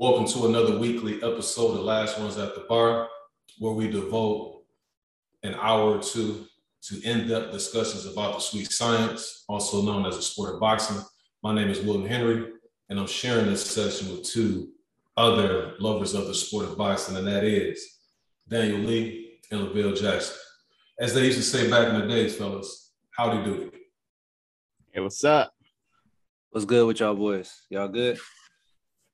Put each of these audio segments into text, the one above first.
Welcome to another weekly episode of Last Ones at the Bar, where we devote an hour or two to in-depth discussions about the sweet science, also known as the sport of boxing. My name is Wilton Henry, and I'm sharing this session with two other lovers of the sport of boxing, and that is Daniel Lee and Lavelle Jackson. As they used to say back in the days, fellas, howdy doody. Hey, what's up? What's good with y'all boys? Y'all good?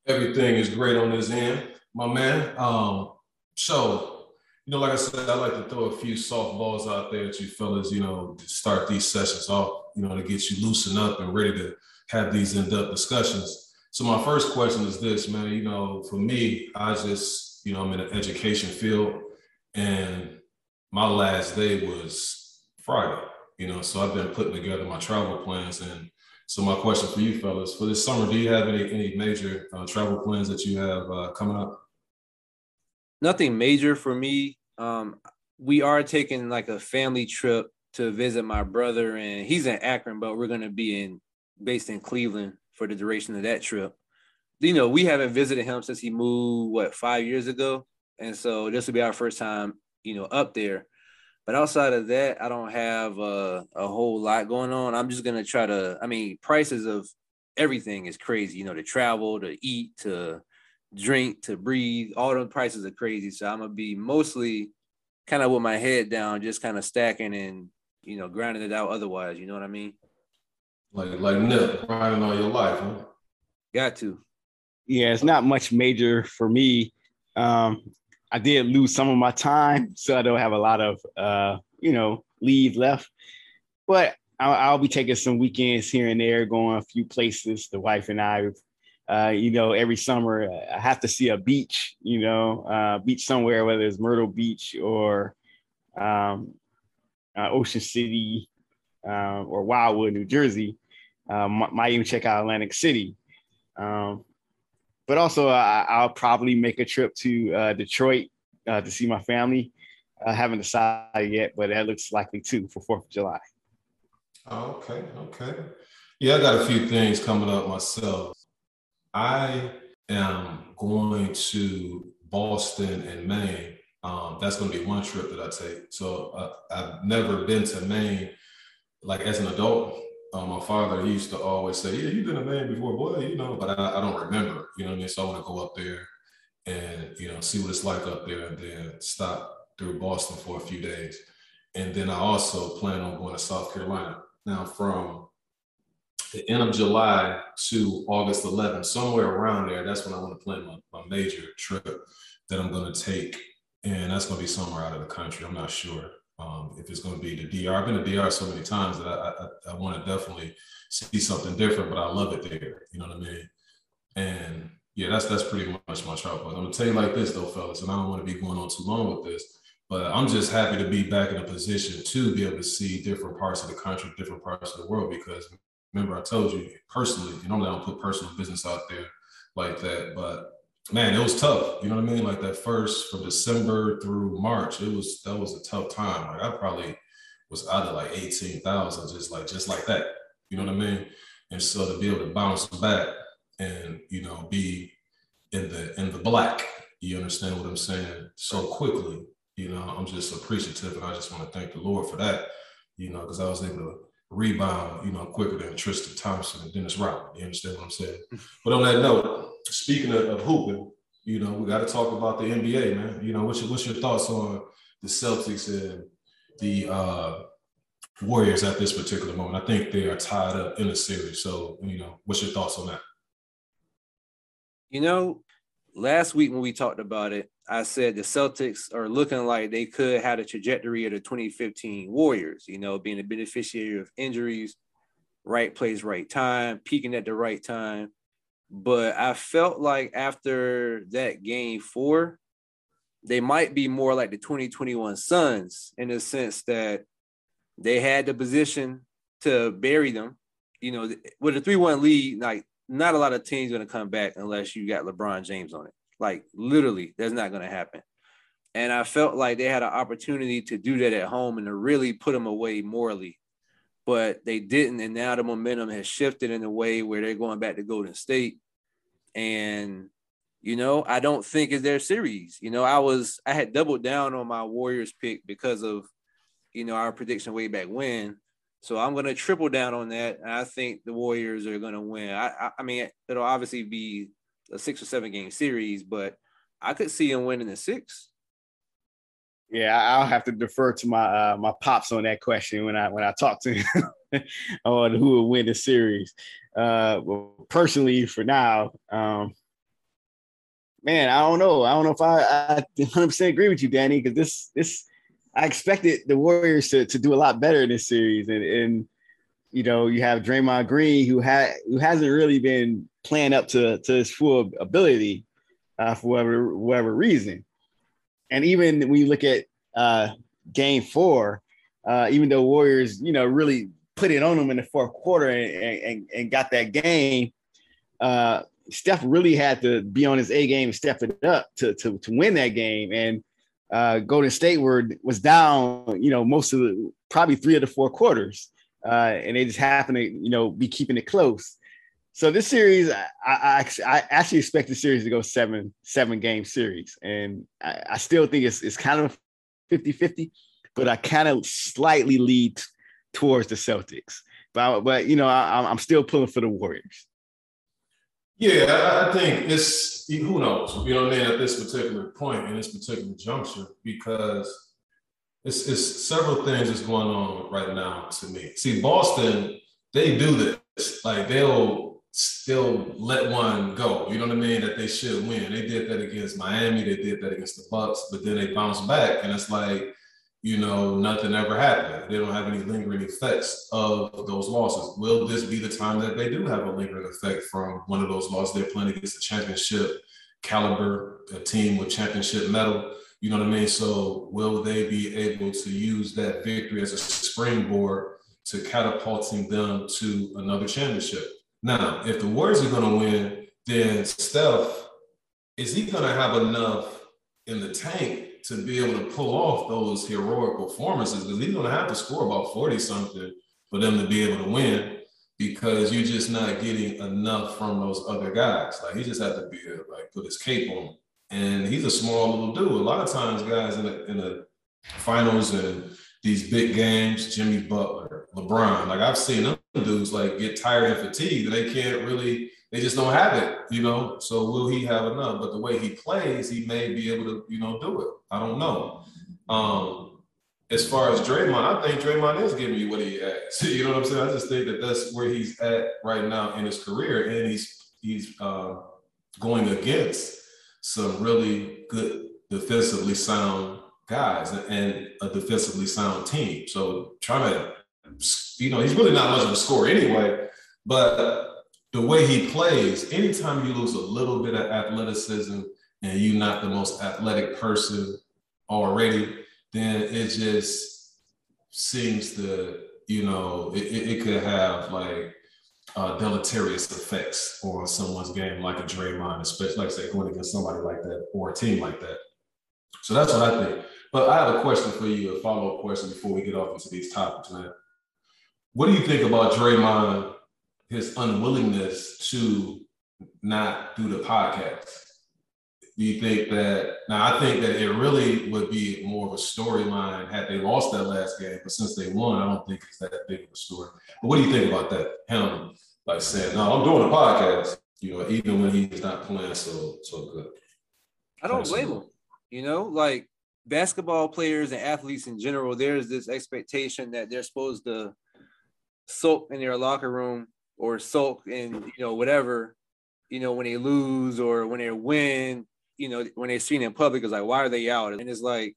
Everything is great on this end, my man. Um, so, you know, like I said, I like to throw a few softballs out there at you fellas, you know, to start these sessions off, you know, to get you loosened up and ready to have these in-depth discussions. So my first question is this, man, you know, for me, I just, you know, I'm in the education field and my last day was Friday, you know, so I've been putting together my travel plans and so my question for you fellas, for this summer, do you have any any major uh, travel plans that you have uh, coming up? Nothing major for me. Um, we are taking like a family trip to visit my brother, and he's in Akron, but we're gonna be in based in Cleveland for the duration of that trip. You know, we haven't visited him since he moved what five years ago, and so this will be our first time, you know, up there. But outside of that, I don't have a, a whole lot going on. I'm just gonna try to. I mean, prices of everything is crazy. You know, to travel, to eat, to drink, to breathe. All the prices are crazy. So I'm gonna be mostly kind of with my head down, just kind of stacking and you know grinding it out. Otherwise, you know what I mean? Like like nip grinding all your life, huh? Got to. Yeah, it's not much major for me. Um, I did lose some of my time, so I don't have a lot of uh, you know leave left. But I'll, I'll, be taking some weekends here and there, going a few places. The wife and I, uh, you know, every summer I have to see a beach, you know, uh, beach somewhere, whether it's Myrtle Beach or um, uh, Ocean City uh, or Wildwood, New Jersey. Uh, might even check out Atlantic City. Um, but also I, will probably make a trip to uh, Detroit uh, to see my family. I haven't decided yet, but that looks likely too for Fourth of July. Okay, okay. Yeah, I got a few things coming up myself. I am going to Boston and Maine. Um, that's going to be one trip that I take. So uh, I've never been to Maine, like as an adult. Um, my father used to always say, "Yeah, you've been a man before, boy, you know," but I, I don't remember. You know what I mean? So I want to go up there and you know see what it's like up there, and then stop through Boston for a few days, and then I also plan on going to South Carolina. Now from the end of July to August 11th, somewhere around there, that's when I want to plan my, my major trip that I'm going to take, and that's going to be somewhere out of the country. I'm not sure. Um, if it's going to be the DR. I've been to DR so many times that I, I, I want to definitely see something different, but I love it there. You know what I mean? And yeah, that's that's pretty much my travel. I'm gonna tell you like this though, fellas, and I don't want to be going on too long with this, but I'm just happy to be back in a position to be able to see different parts of the country, different parts of the world. Because remember, I told you personally, you normally I don't put personal business out there like that, but man, it was tough. You know what I mean? Like that first from December through March, it was that was a tough time. Like I probably was out of like 18,000, just like just like that. You know what I mean? And so to be able to bounce back and you know be in the in the black, you understand what I'm saying? So quickly, you know, I'm just appreciative and I just want to thank the Lord for that, you know, because I was able to rebound, you know, quicker than Tristan Thompson and Dennis Rodman. You understand what I'm saying? But on that note, speaking of, of hooping, you know, we got to talk about the NBA, man. You know, what's your, what's your thoughts on the Celtics and the uh, Warriors at this particular moment? I think they are tied up in the series. So, you know, what's your thoughts on that? You know, last week when we talked about it, I said the Celtics are looking like they could have a trajectory of the 2015 Warriors, you know, being a beneficiary of injuries, right place, right time, peaking at the right time. But I felt like after that game four, they might be more like the 2021 Suns in the sense that they had the position to bury them. You know, with a 3 1 lead, like not a lot of teams going to come back unless you got LeBron James on it. Like literally, that's not going to happen. And I felt like they had an opportunity to do that at home and to really put them away morally, but they didn't. And now the momentum has shifted in a way where they're going back to Golden State. And you know, I don't think is their series. You know, I was I had doubled down on my Warriors pick because of you know our prediction way back when. So I'm gonna triple down on that. And I think the Warriors are gonna win. I, I, I mean it'll obviously be a six or seven game series, but I could see them winning the six. Yeah, I'll have to defer to my uh, my pops on that question when I when I talk to him on who will win the series. Uh, well, personally, for now, um, man, I don't know. I don't know if I, I 100% agree with you, Danny, because this this I expected the Warriors to, to do a lot better in this series, and and you know you have Draymond Green who had who hasn't really been playing up to to his full ability uh, for whatever whatever reason, and even when you look at uh, Game Four, uh, even though Warriors you know really put it on them in the fourth quarter and and, and got that game. Uh, Steph really had to be on his A game and step it up to, to, to win that game. And uh, Golden State were was down, you know, most of the probably three of the four quarters, uh, and they just happen to, you know, be keeping it close. So this series, I, I, I actually expect the series to go seven seven game series, and I, I still think it's it's kind of 50-50, but I kind of slightly lead towards the Celtics. But but you know, I, I'm still pulling for the Warriors. Yeah, I think it's who knows, you know what I mean, at this particular point in this particular juncture, because it's, it's several things that's going on right now to me. See, Boston, they do this. Like they'll still let one go. You know what I mean? That they should win. They did that against Miami, they did that against the Bucks, but then they bounce back. And it's like, you know, nothing ever happened. They don't have any lingering effects of those losses. Will this be the time that they do have a lingering effect from one of those losses? They're playing against a championship caliber, a team with championship medal. You know what I mean? So will they be able to use that victory as a springboard to catapulting them to another championship? Now, if the Warriors are going to win, then Steph, is he going to have enough in the tank to be able to pull off those heroic performances because he's going to have to score about 40 something for them to be able to win because you're just not getting enough from those other guys. Like he just had to be like put his cape on. And he's a small little dude. A lot of times, guys in the in the finals and these big games, Jimmy Butler, LeBron, like I've seen them dudes like get tired and fatigued. They can't really they just don't have it, you know. So will he have enough? But the way he plays, he may be able to, you know, do it. I don't know. Um, as far as Draymond, I think Draymond is giving you what he has. You know what I'm saying? I just think that that's where he's at right now in his career, and he's he's uh, going against some really good defensively sound guys and a defensively sound team. So trying to, you know, he's really not much of a scorer anyway, but the way he plays, anytime you lose a little bit of athleticism and you're not the most athletic person already, then it just seems to, you know, it, it could have like uh, deleterious effects on someone's game, like a Draymond, especially like say going against somebody like that or a team like that. So that's what I think. But I have a question for you, a follow-up question before we get off into these topics, man. What do you think about Draymond his unwillingness to not do the podcast? Do you think that now I think that it really would be more of a storyline had they lost that last game, but since they won, I don't think it's that big of a story. But what do you think about that? Him like saying, No, I'm doing a podcast, you know, even when he's not playing so so good. I don't blame him. You know, like basketball players and athletes in general, there's this expectation that they're supposed to sulk in their locker room or sulk in you know whatever, you know when they lose or when they win, you know when they're seen in public it's like why are they out? And it's like,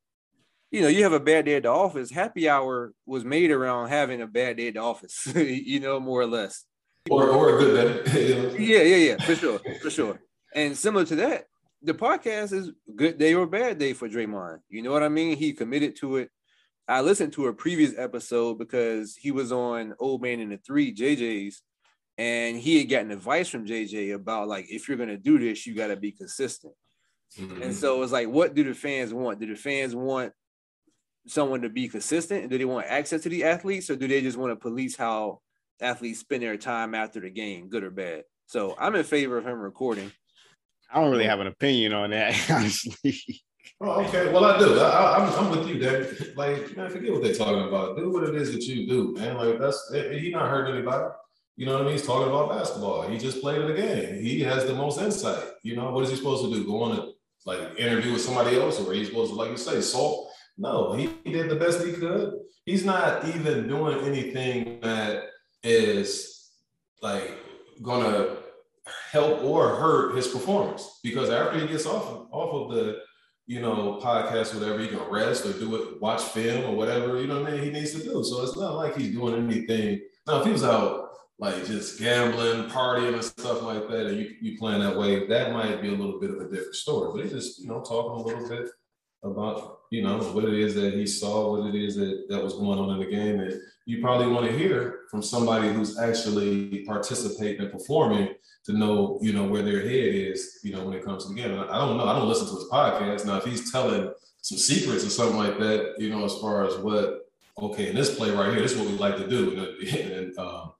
you know, you have a bad day at the office. Happy hour was made around having a bad day at the office, you know, more or less. Or or a good day. yeah, yeah, yeah, for sure, for sure. And similar to that, the podcast is good day or bad day for Draymond. You know what I mean? He committed to it. I listened to a previous episode because he was on Old Man and the Three JJ's, and he had gotten advice from JJ about like if you're gonna do this, you got to be consistent. Mm-hmm. And so it's like, what do the fans want? Do the fans want someone to be consistent? Do they want access to the athletes, or do they just want to police how athletes spend their time after the game, good or bad? So I'm in favor of him recording. I don't really have an opinion on that, honestly. Oh, okay. Well, I do. I, am I'm, I'm with you, Dave. Like, man, forget what they're talking about. Do what it is that you do, man. Like, that's he not hurting anybody. You know what I mean? He's talking about basketball. He just played it game. He has the most insight. You know, what is he supposed to do? Go on a like interview with somebody else, or he's supposed to, like you say, salt? No, he, he did the best he could. He's not even doing anything that is like gonna help or hurt his performance. Because after he gets off of, off of the you know podcast whatever he can rest or do it watch film or whatever you know what I mean? He needs to do so it's not like he's doing anything. Now if he was out like just gambling partying and stuff like that and you, you playing that way that might be a little bit of a different story. But he's just you know talking a little bit about you know what it is that he saw what it is that that was going on in the game and you probably want to hear from somebody who's actually participating and performing to know, you know, where their head is, you know, when it comes to the game. I don't know. I don't listen to his podcast. Now, if he's telling some secrets or something like that, you know, as far as what, okay, in this play right here, this is what we like to do. And, and um,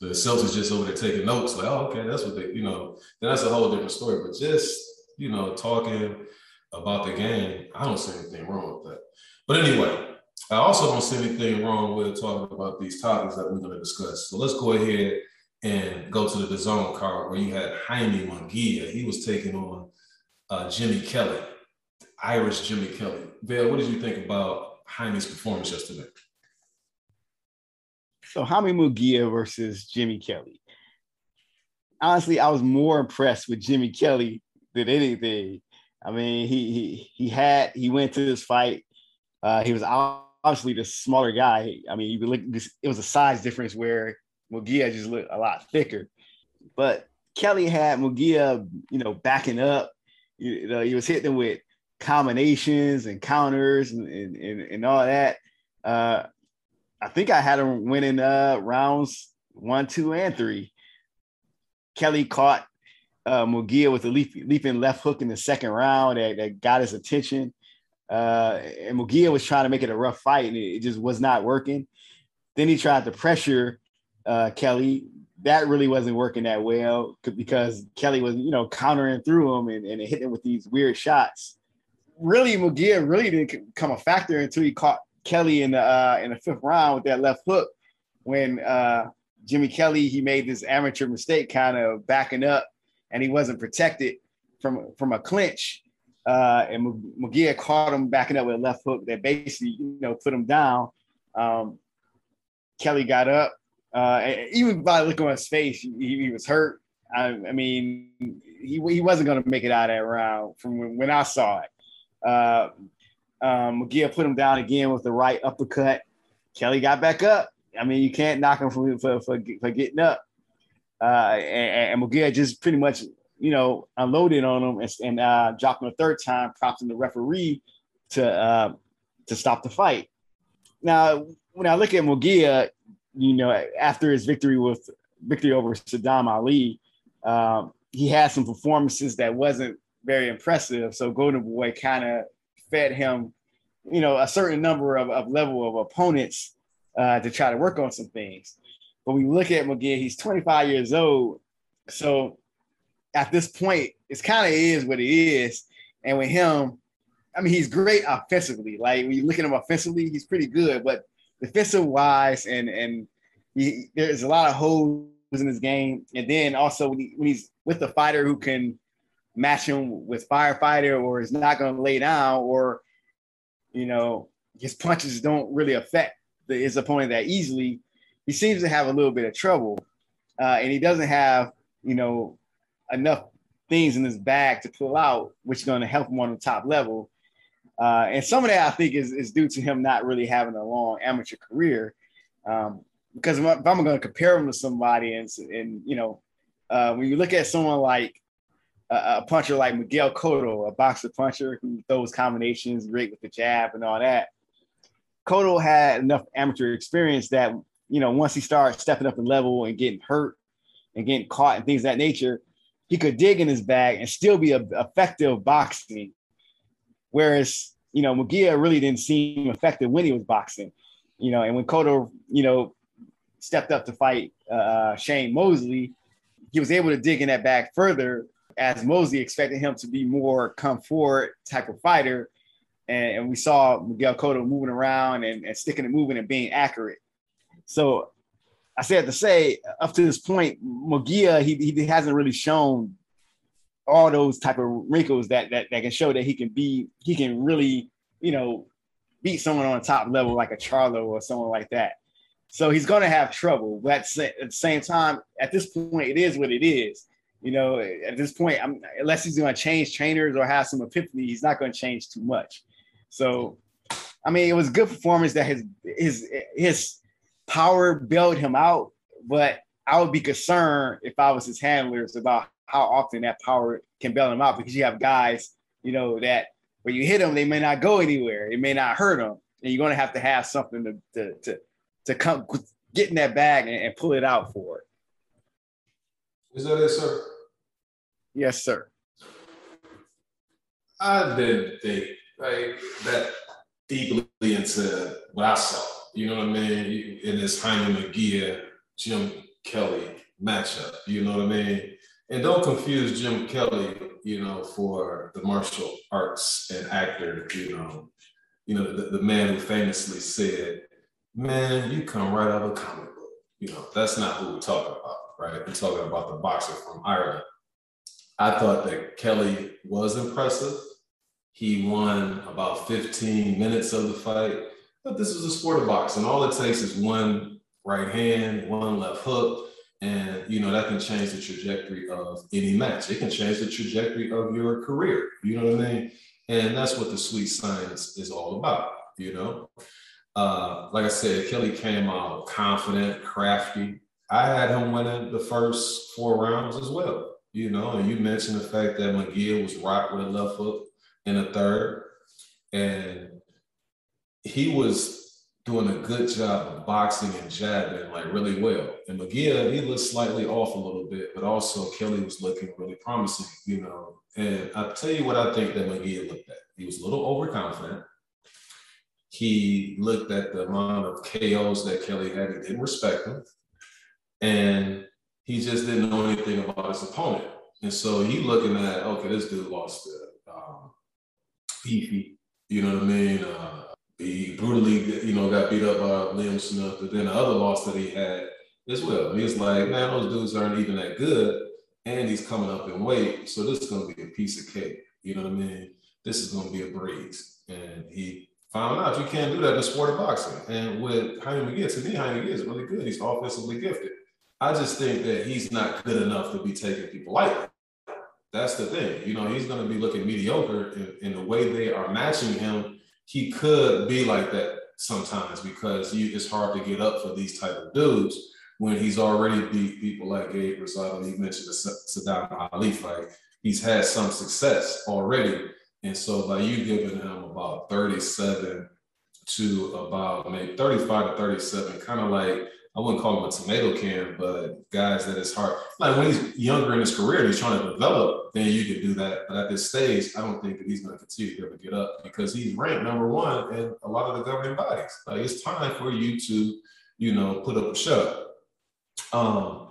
the Celtics just over there taking notes, like, oh, okay, that's what they, you know, then that's a whole different story. But just, you know, talking about the game, I don't see anything wrong with that. But anyway, I also don't see anything wrong with talking about these topics that we're going to discuss. So let's go ahead and go to the DAZN card where you had Jaime Munguia. He was taking on uh, Jimmy Kelly, Irish Jimmy Kelly. Vale, what did you think about Jaime's performance yesterday? So Jaime Munguia versus Jimmy Kelly. Honestly, I was more impressed with Jimmy Kelly than anything. I mean, he he he had he went to this fight. Uh, he was out obviously the smaller guy. I mean, you look, it was a size difference where Munguia just looked a lot thicker. But Kelly had Munguia, you know, backing up. You know, he was hitting with combinations and counters and, and, and, all that. Uh, I think I had him winning uh, rounds one, two, and three. Kelly caught uh, Munguia with a leap, leaping left hook in the second round that, that got his attention. Uh, and Munguia was trying to make it a rough fight, and it, it just was not working. Then he tried to pressure uh, Kelly. That really wasn't working that well because Kelly was, you know, countering through him and, and hitting with these weird shots. Really, Munguia really didn't come a factor until he caught Kelly in the uh, in the fifth round with that left hook when uh, Jimmy Kelly he made this amateur mistake, kind of backing up, and he wasn't protected from from a clinch uh, and Munguia caught him backing up with a left hook that basically, you know, put him down. Um, Kelly got up. Uh, even by looking at his face, he, he was hurt. I, I, mean, he, he wasn't going to make it out of that round from when, when I saw it. Uh, um, Munguia put him down again with the right uppercut. Kelly got back up. I mean, you can't knock him for, for, for, for getting up. Uh, and, and Munguia just pretty much you know, unloaded on him and, and uh, dropped him a third time, prompting the referee to uh, to stop the fight. Now, when I look at Munguia, you know, after his victory with victory over Saddam Ali, um, he had some performances that wasn't very impressive. So Golden Boy kind of fed him, you know, a certain number of, of level of opponents uh, to try to work on some things. But you look at Munguia, he's 25 years old. So at this point, it's kind of is what it is. And with him, I mean, he's great offensively. Like when you look at him offensively, he's pretty good. But defensive wise, and and he, there's a lot of holes in his game. And then also when, he, when he's with a fighter who can match him with firefighter, or is not going to lay down, or you know his punches don't really affect the, his opponent that easily. He seems to have a little bit of trouble, uh, and he doesn't have you know enough things in his bag to pull out, which is going to help him on the top level. Uh, and some of that I think is, is due to him not really having a long amateur career. Um, because if I'm going to compare him to somebody, and, and you know, uh, when you look at someone like a, a puncher like Miguel Cotto, a boxer puncher who throws combinations great with the jab and all that, Cotto had enough amateur experience that you know once he started stepping up in level and getting hurt and getting caught and things of that nature, he could dig in his bag and still be a, effective boxing. Whereas, you know, Munguia really didn't seem effective when he was boxing, you know, and when Cotto, you know, stepped up to fight uh, Shane Mosley, he was able to dig in that bag further as Mosley expected him to be more come forward type of fighter. And, and we saw Miguel Cotto moving around and, and sticking and moving and being accurate. So I said to say, up to this point, Munguia, he, he hasn't really shown all those type of wrinkles that, that that can show that he can be, he can really, you know, beat someone on a top level like a Charlo or someone like that. So he's going to have trouble. But at the same time, at this point, it is what it is. You know, at this point, I'm, unless he's going to change trainers or have some epiphany, he's not going to change too much. So, I mean, it was good performance that his his his power bailed him out, but I would be concerned if I was his handlers about how often that power can bail him out because you have guys, you know, that when you hit them, they may not go anywhere. It may not hurt them. And you're going to have to have something to, to, to, to come get in that bag and, and pull it out for it. Is that it, sir? Yes, sir. I didn't think like that deeply into what I saw. You know what I mean? In this Jaime Munguia, Jim Kelly matchup. You know what I mean? And don't confuse Jim Kelly, you know, for the martial arts and actor, you know, you know, the, the man who famously said, Man, you come right out of a comic book. You know, that's not who we're talking about, right? We're talking about the boxer from Ireland. I thought that Kelly was impressive. He won about 15 minutes of the fight, but this is a sport of boxing. And all it takes is one right hand, one left hook, and you know that can change the trajectory of any match. It can change the trajectory of your career. You know what I mean? And that's what the sweet science is all about. You know, uh, like I said, Kelly came out confident, crafty. I had him winning the first four rounds as well. You know, and you mentioned the fact that Munguia was rocked with a left hook in the third, and he was doing a good job of boxing and jabbing like really well. And Munguia, he looked slightly off a little bit, but also Kelly was looking really promising, you know. And I tell you what I think that Munguia looked at. He was a little overconfident. He looked at the amount of KOs that Kelly had. He didn't respect him. And he just didn't know anything about his opponent. And so he looking at, okay, this dude lost to um, Fifi, you know what I mean? Uh, he brutally, you know, got beat up by Liam Smith. But then the other loss that he had as well. He's like, man, those dudes aren't even that good. And he's coming up in weight. So this is going to be a piece of cake. You know what I mean? This is going to be a breeze. And he found out you can't do that in the sport of boxing. And with Jaime Munguia, to me, Jaime Munguia is really good. He's offensively gifted. I just think that he's not good enough to be taking people lightly. That's the thing. You know, he's going to be looking mediocre in, in the way they are matching him he could be like that sometimes because you, it's hard to get up for these type of dudes when he's already beat people like Gabe Rosado. He mentioned the Saddam Ali fight. He's had some success already. And so by you giving him about 37 to about maybe 35 to 37, kind of like I wouldn't call him a tomato can, but guys that is hard. Like when he's younger in his career he's trying to develop, then you can do that. But at this stage, I don't think that he's going to continue to ever get up because he's ranked number one in a lot of the governing bodies. Like it's time for you to, you know, put up a show. Um,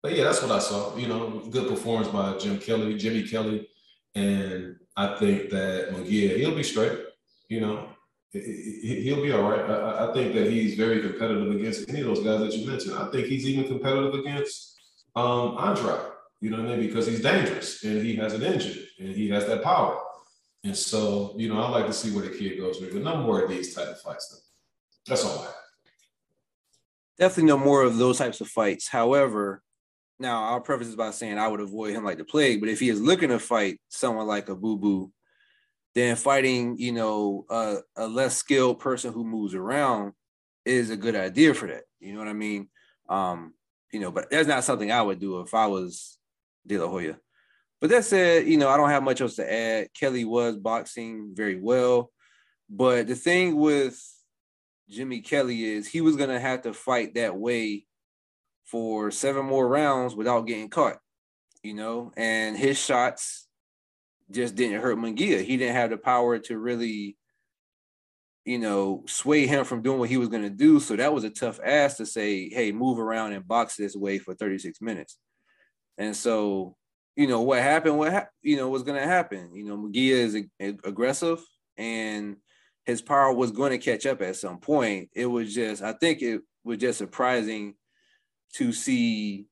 but yeah, that's what I saw. You know, good performance by Jim Kelly, Jimmy Kelly, and I think that Munguia, he'll be straight. You know, he'll be all right. I, I, think that he's very competitive against any of those guys that you mentioned. I think he's even competitive against um, Andrade. You know what I mean? Because he's dangerous and he has an engine and he has that power. And so, you know, I like to see where the kid goes with, but no more of these type of fights. Though. That's all I have. Definitely no more of those types of fights. However, now I'll preface this by saying I would avoid him like the plague. But if he is looking to fight someone like a Boo Boo then fighting, you know, a, a less skilled person who moves around is a good idea for that. You know what I mean? Um, you know, but that's not something I would do if I was De La Hoya. But that said, you know, I don't have much else to add. Kelly was boxing very well. But the thing with Jimmy Kelly is he was gonna have to fight that way for seven more rounds without getting caught, you know, and his shots just didn't hurt Munguia. He didn't have the power to really, you know, sway him from doing what he was going to do. So that was a tough ask to say, hey, move around and box this way for 36 minutes. And so you know what happened, what ha- you know was going to happen. You know, Munguia is a- a- aggressive, and his power was going to catch up at some point. It was just, I think it was just surprising to see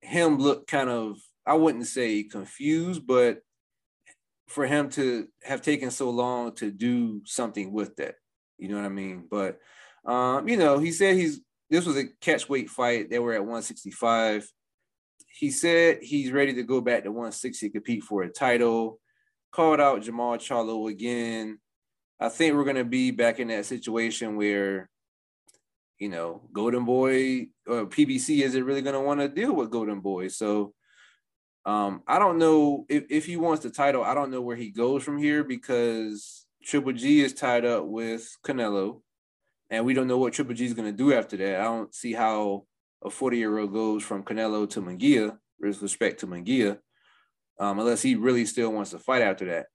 him look kind of, I wouldn't say confused, but for him to have taken so long to do something with that. You know what I mean? But um, you know, he said he's this was a catch weight fight. They were at 165. He said he's ready to go back to 160 compete for a title. Called out Jermall Charlo again. I think we're gonna be back in that situation where, you know, Golden Boy or PBC isn't really gonna want to deal with Golden Boy. So um, I don't know if, if he wants the title, I don't know where he goes from here because Triple G is tied up with Canelo and we don't know what Triple G is going to do after that. I don't see how a 40 year old goes from Canelo to Munguia with respect to Munguia, um, unless he really still wants to fight after that.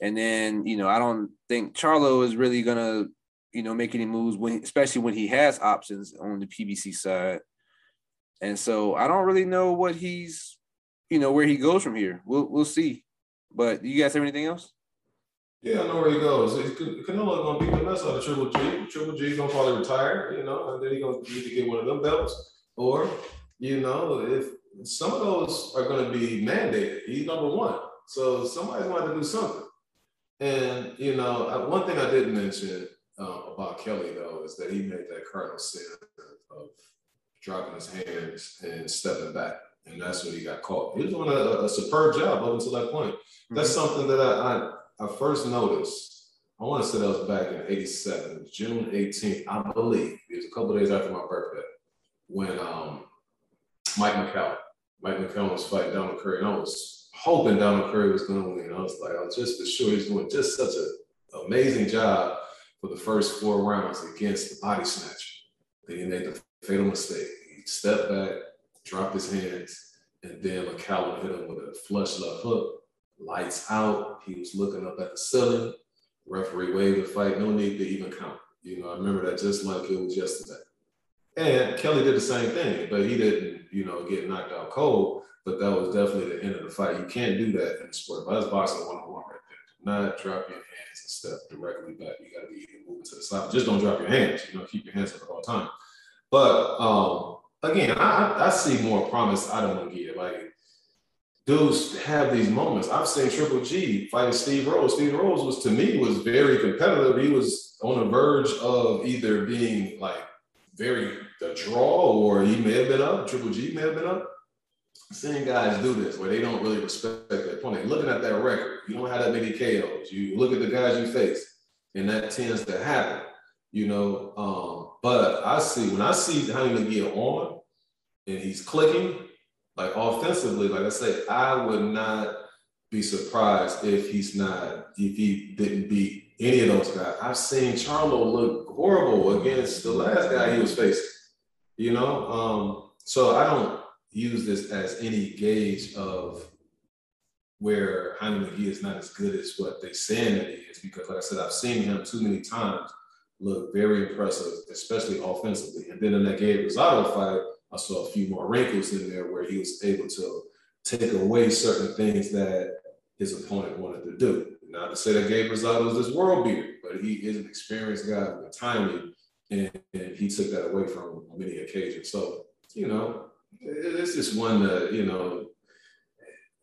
And then, you know, I don't think Charlo is really going to, you know, make any moves when, especially when he has options on the PBC side. And so I don't really know what he's, you know, where he goes from here. We'll we'll see. But you guys have anything else? Yeah, I know where he goes. Canelo gonna beat the mess out of Triple G. Triple G gonna probably retire, you know, and then he gonna need to get one of them belts. Or, you know, if some of those are gonna be mandated, he's number one. So somebody's going to do something. And you know, one thing I didn't mention uh, about Kelly though is that he made that cardinal sin of dropping his hands and stepping back, and that's when he got caught. He was doing a, a superb job up until that point. That's mm-hmm. something that I, I I first noticed, I want to say that was back in 87, June 18th, I believe. It was a couple days after my birthday when um, Mike McCallum, Mike McCallum was fighting Donald Curry. And I was hoping Donald Curry was going to win. I was like, I was just for sure he's doing just such an amazing job for the first four rounds against the body snatcher. Then he made the fatal mistake. He stepped back, dropped his hands, and then McCallum hit him with a flush left hook lights out. He was looking up at the ceiling. Referee waved the fight. No need to even count. You know, I remember that just like it was yesterday. And Kelly did the same thing, but he didn't, you know, get knocked out cold. But that was definitely the end of the fight. You can't do that in the sport. But that's boxing one on one right there. not drop your hands and step directly back. You got to be moving to the side. Just don't drop your hands. You know, keep your hands up the whole time. But um, again, I, I see more promise out of Munguia. Like dudes have these moments. I've seen Triple G fighting Steve Rolls. Steve Rolls was to me was very competitive. He was on the verge of either being like very the draw or he may have been up. Triple G may have been up. Seeing guys do this where they don't really respect their opponent. Looking at that record, you don't have that many KOs. You look at the guys you face, and that tends to happen. You know, um, but I see when I see Jaime Munguia on and he's clicking, like offensively, like I say, I would not be surprised if he's not, if he didn't beat any of those guys. I've seen Charlo look horrible against the last guy he was facing, you know? Um, so I don't use this as any gauge of where Jaime Munguia is not as good as what they're saying that he is, because like I said, I've seen him too many times look very impressive, especially offensively. And then in that Gabe Rosado fight, I saw a few more wrinkles in there where he was able to take away certain things that his opponent wanted to do. Not to say that Gabe Rosado is this world beater, but he is an experienced guy with timing, and, and, he took that away from him on many occasions. So, you know, it's just one that, you know,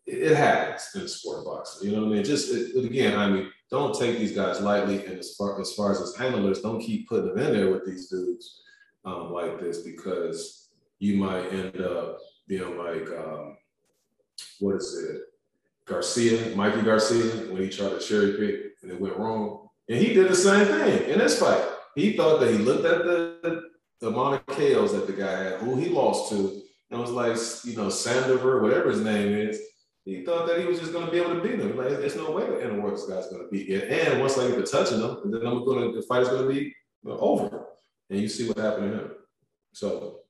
it, happens in sport boxing. You know what I mean? Just it, again, I mean, don't take these guys lightly. And as far as far as his handlers, don't keep putting them in there with these dudes um, like this because you might end up being like, um, what is it? Garcia, Mikey Garcia, when he tried to cherry pick and it went wrong. And he did the same thing in this fight. He thought that he looked at the, the amount of that the guy had, who he lost to, and was like, you know, Sandover, whatever his name is. He thought that he was just going to be able to beat him. Like, there's no way the inner work this guy's going to beat him. And once I get to touching him, and then I'm going to, the fight is going to be over. And you see what happened to him. So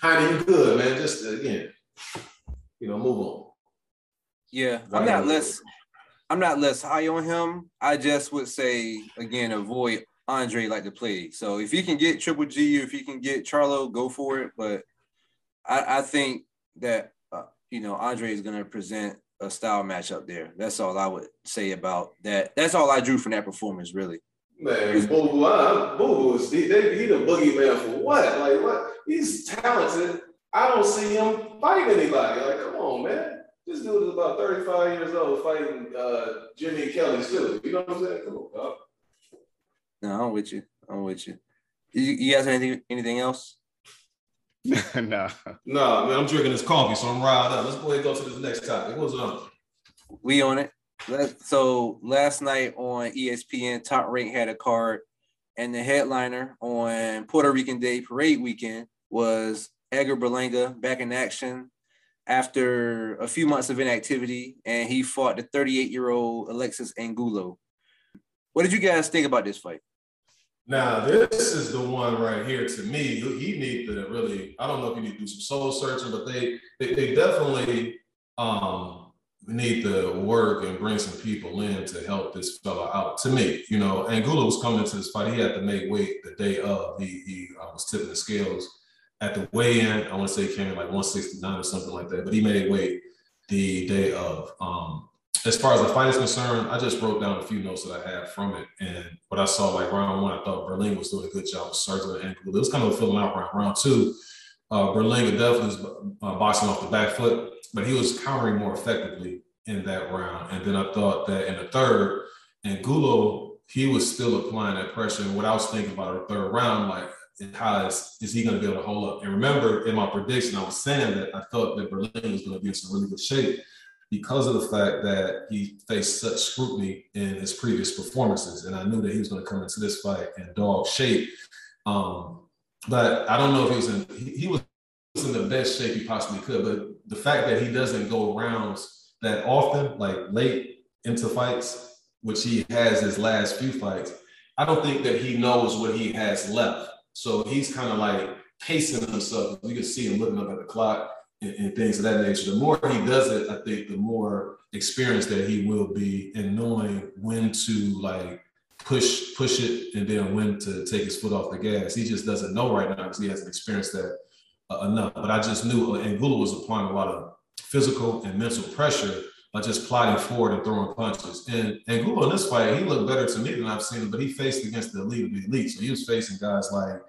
Jaime, you good, man. Just again, you know, move on. Yeah, I'm not less. I'm not less high on him. I just would say again, avoid Andre like the plague. So if you can get Triple G, if you can get Charlo, go for it. But I, I think that you know, Andre is going to present a style match up there. That's all I would say about that. That's all I drew from that performance, really. Man, Boo Boo, Boo Boo he, he the boogeyman for what? Like what? He's talented. I don't see him fighting anybody. Like, come on, man. This dude is about 35 years old fighting uh, Jimmy Kelly still. You know what I'm saying? Come on, dog. No, I'm with you. I'm with you. You, you guys have anything anything else? no. No, man, I'm drinking this coffee, so I'm riled up. Let's go ahead and go to this next topic. What's up? We on it. So last night on ESPN, Top Rank had a card, and the headliner on Puerto Rican Day Parade Weekend was Edgar Berlanga back in action after a few months of inactivity, and he fought the 38 year old Alexis Angulo. What did you guys think about this fight? Now, this is the one right here to me. He need to really, I don't know if you need to do some soul searching, but they they, they definitely um, need to work and bring some people in to help this fella out. To me, you know, Angulo was coming to this fight. He had to make weight the day of. He, he uh, was tipping the scales at the weigh-in. I want to say he came in like 169 or something like that, but he made weight the day of. Um, as far as the fight is concerned, I just wrote down a few notes that I had from it. And what I saw like round one, I thought Berlanga was doing a good job of circling and It was kind of a filling out round. Round two, uh, Berlanga definitely was uh, boxing off the back foot, but he was countering more effectively in that round. And then I thought that in the third, Angulo, he was still applying that pressure. And what I was thinking about the third round, like, how is, is he going to be able to hold up? And remember, in my prediction, I was saying that I thought that Berlanga was going to be in some really good shape because of the fact that he faced such scrutiny in his previous performances. And I knew that he was going to come into this fight in dog shape. Um, but I don't know if he was in, he, he, was in the best shape he possibly could. But the fact that he doesn't go rounds that often, like late into fights, which he has his last few fights, I don't think that he knows what he has left. So he's kind of like pacing himself. You can see him looking up at the clock and, and, things of that nature. The more he does it, I think the more experienced that he will be in knowing when to like push push it and then when to take his foot off the gas. He just doesn't know right now because he hasn't experienced that uh, enough. But I just knew Angulo was applying a lot of physical and mental pressure by just plodding forward and throwing punches. And Angulo in this fight, he looked better to me than I've seen him, but he faced against the elite of the elite. So he was facing guys like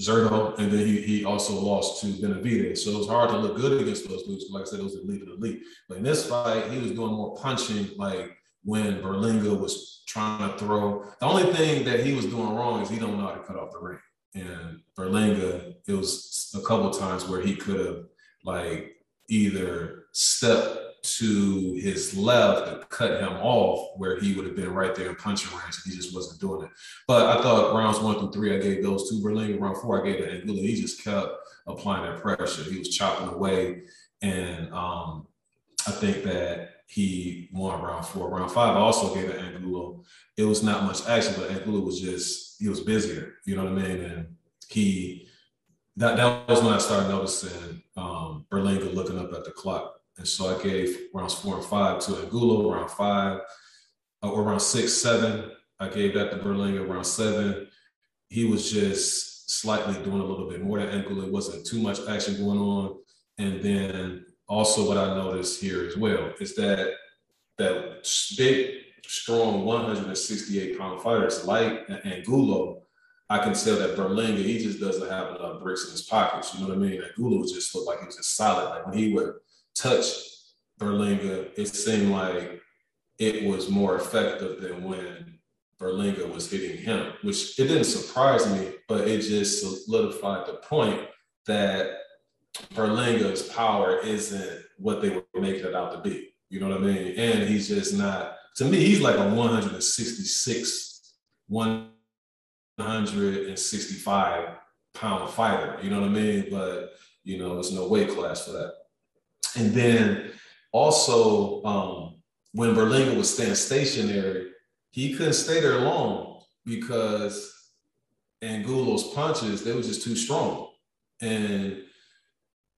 Zurdo, and then he, he also lost to Benavidez. So it was hard to look good against those dudes. Like I said, it was elite of the elite. But in this fight, he was doing more punching, like when Berlanga was trying to throw. The only thing that he was doing wrong is he don't know how to cut off the ring. And Berlanga, it was a couple times where he could have like either stepped to his left and cut him off where he would have been right there in punching range. He just wasn't doing it. But I thought rounds one through three, I gave those two Berlanga. Round four, I gave it Angulo. He just kept applying that pressure. He was chopping away. And um, I think that he won round four. Round five, I also gave it Angulo. It was not much action, but Angulo was just, he was busier. You know what I mean? And he, that, that was when I started noticing um, Berlanga looking up at the clock and so I gave rounds four and five to Angulo, round five, uh, or around six, seven. I gave that to Berlanga around seven. He was just slightly doing a little bit more than Angulo. It wasn't too much action going on. And then also what I noticed here as well is that that big, strong 168 pound fighters like Angulo, I can tell that Berlanga, he just doesn't have enough bricks in his pockets. You know what I mean? Angulo just looked like he was just solid. Like when he would touch Berlanga, it seemed like it was more effective than when Berlanga was hitting him, which it didn't surprise me, but it just solidified the point that Berlanga's power isn't what they were making it out to be. You know what I mean? And he's just not, to me, he's like a 166, 165 pound fighter. You know what I mean? But, you know, there's no weight class for that. And then also, um, when Berlanga was staying stationary, he couldn't stay there long because Angulo's punches, they were just too strong. And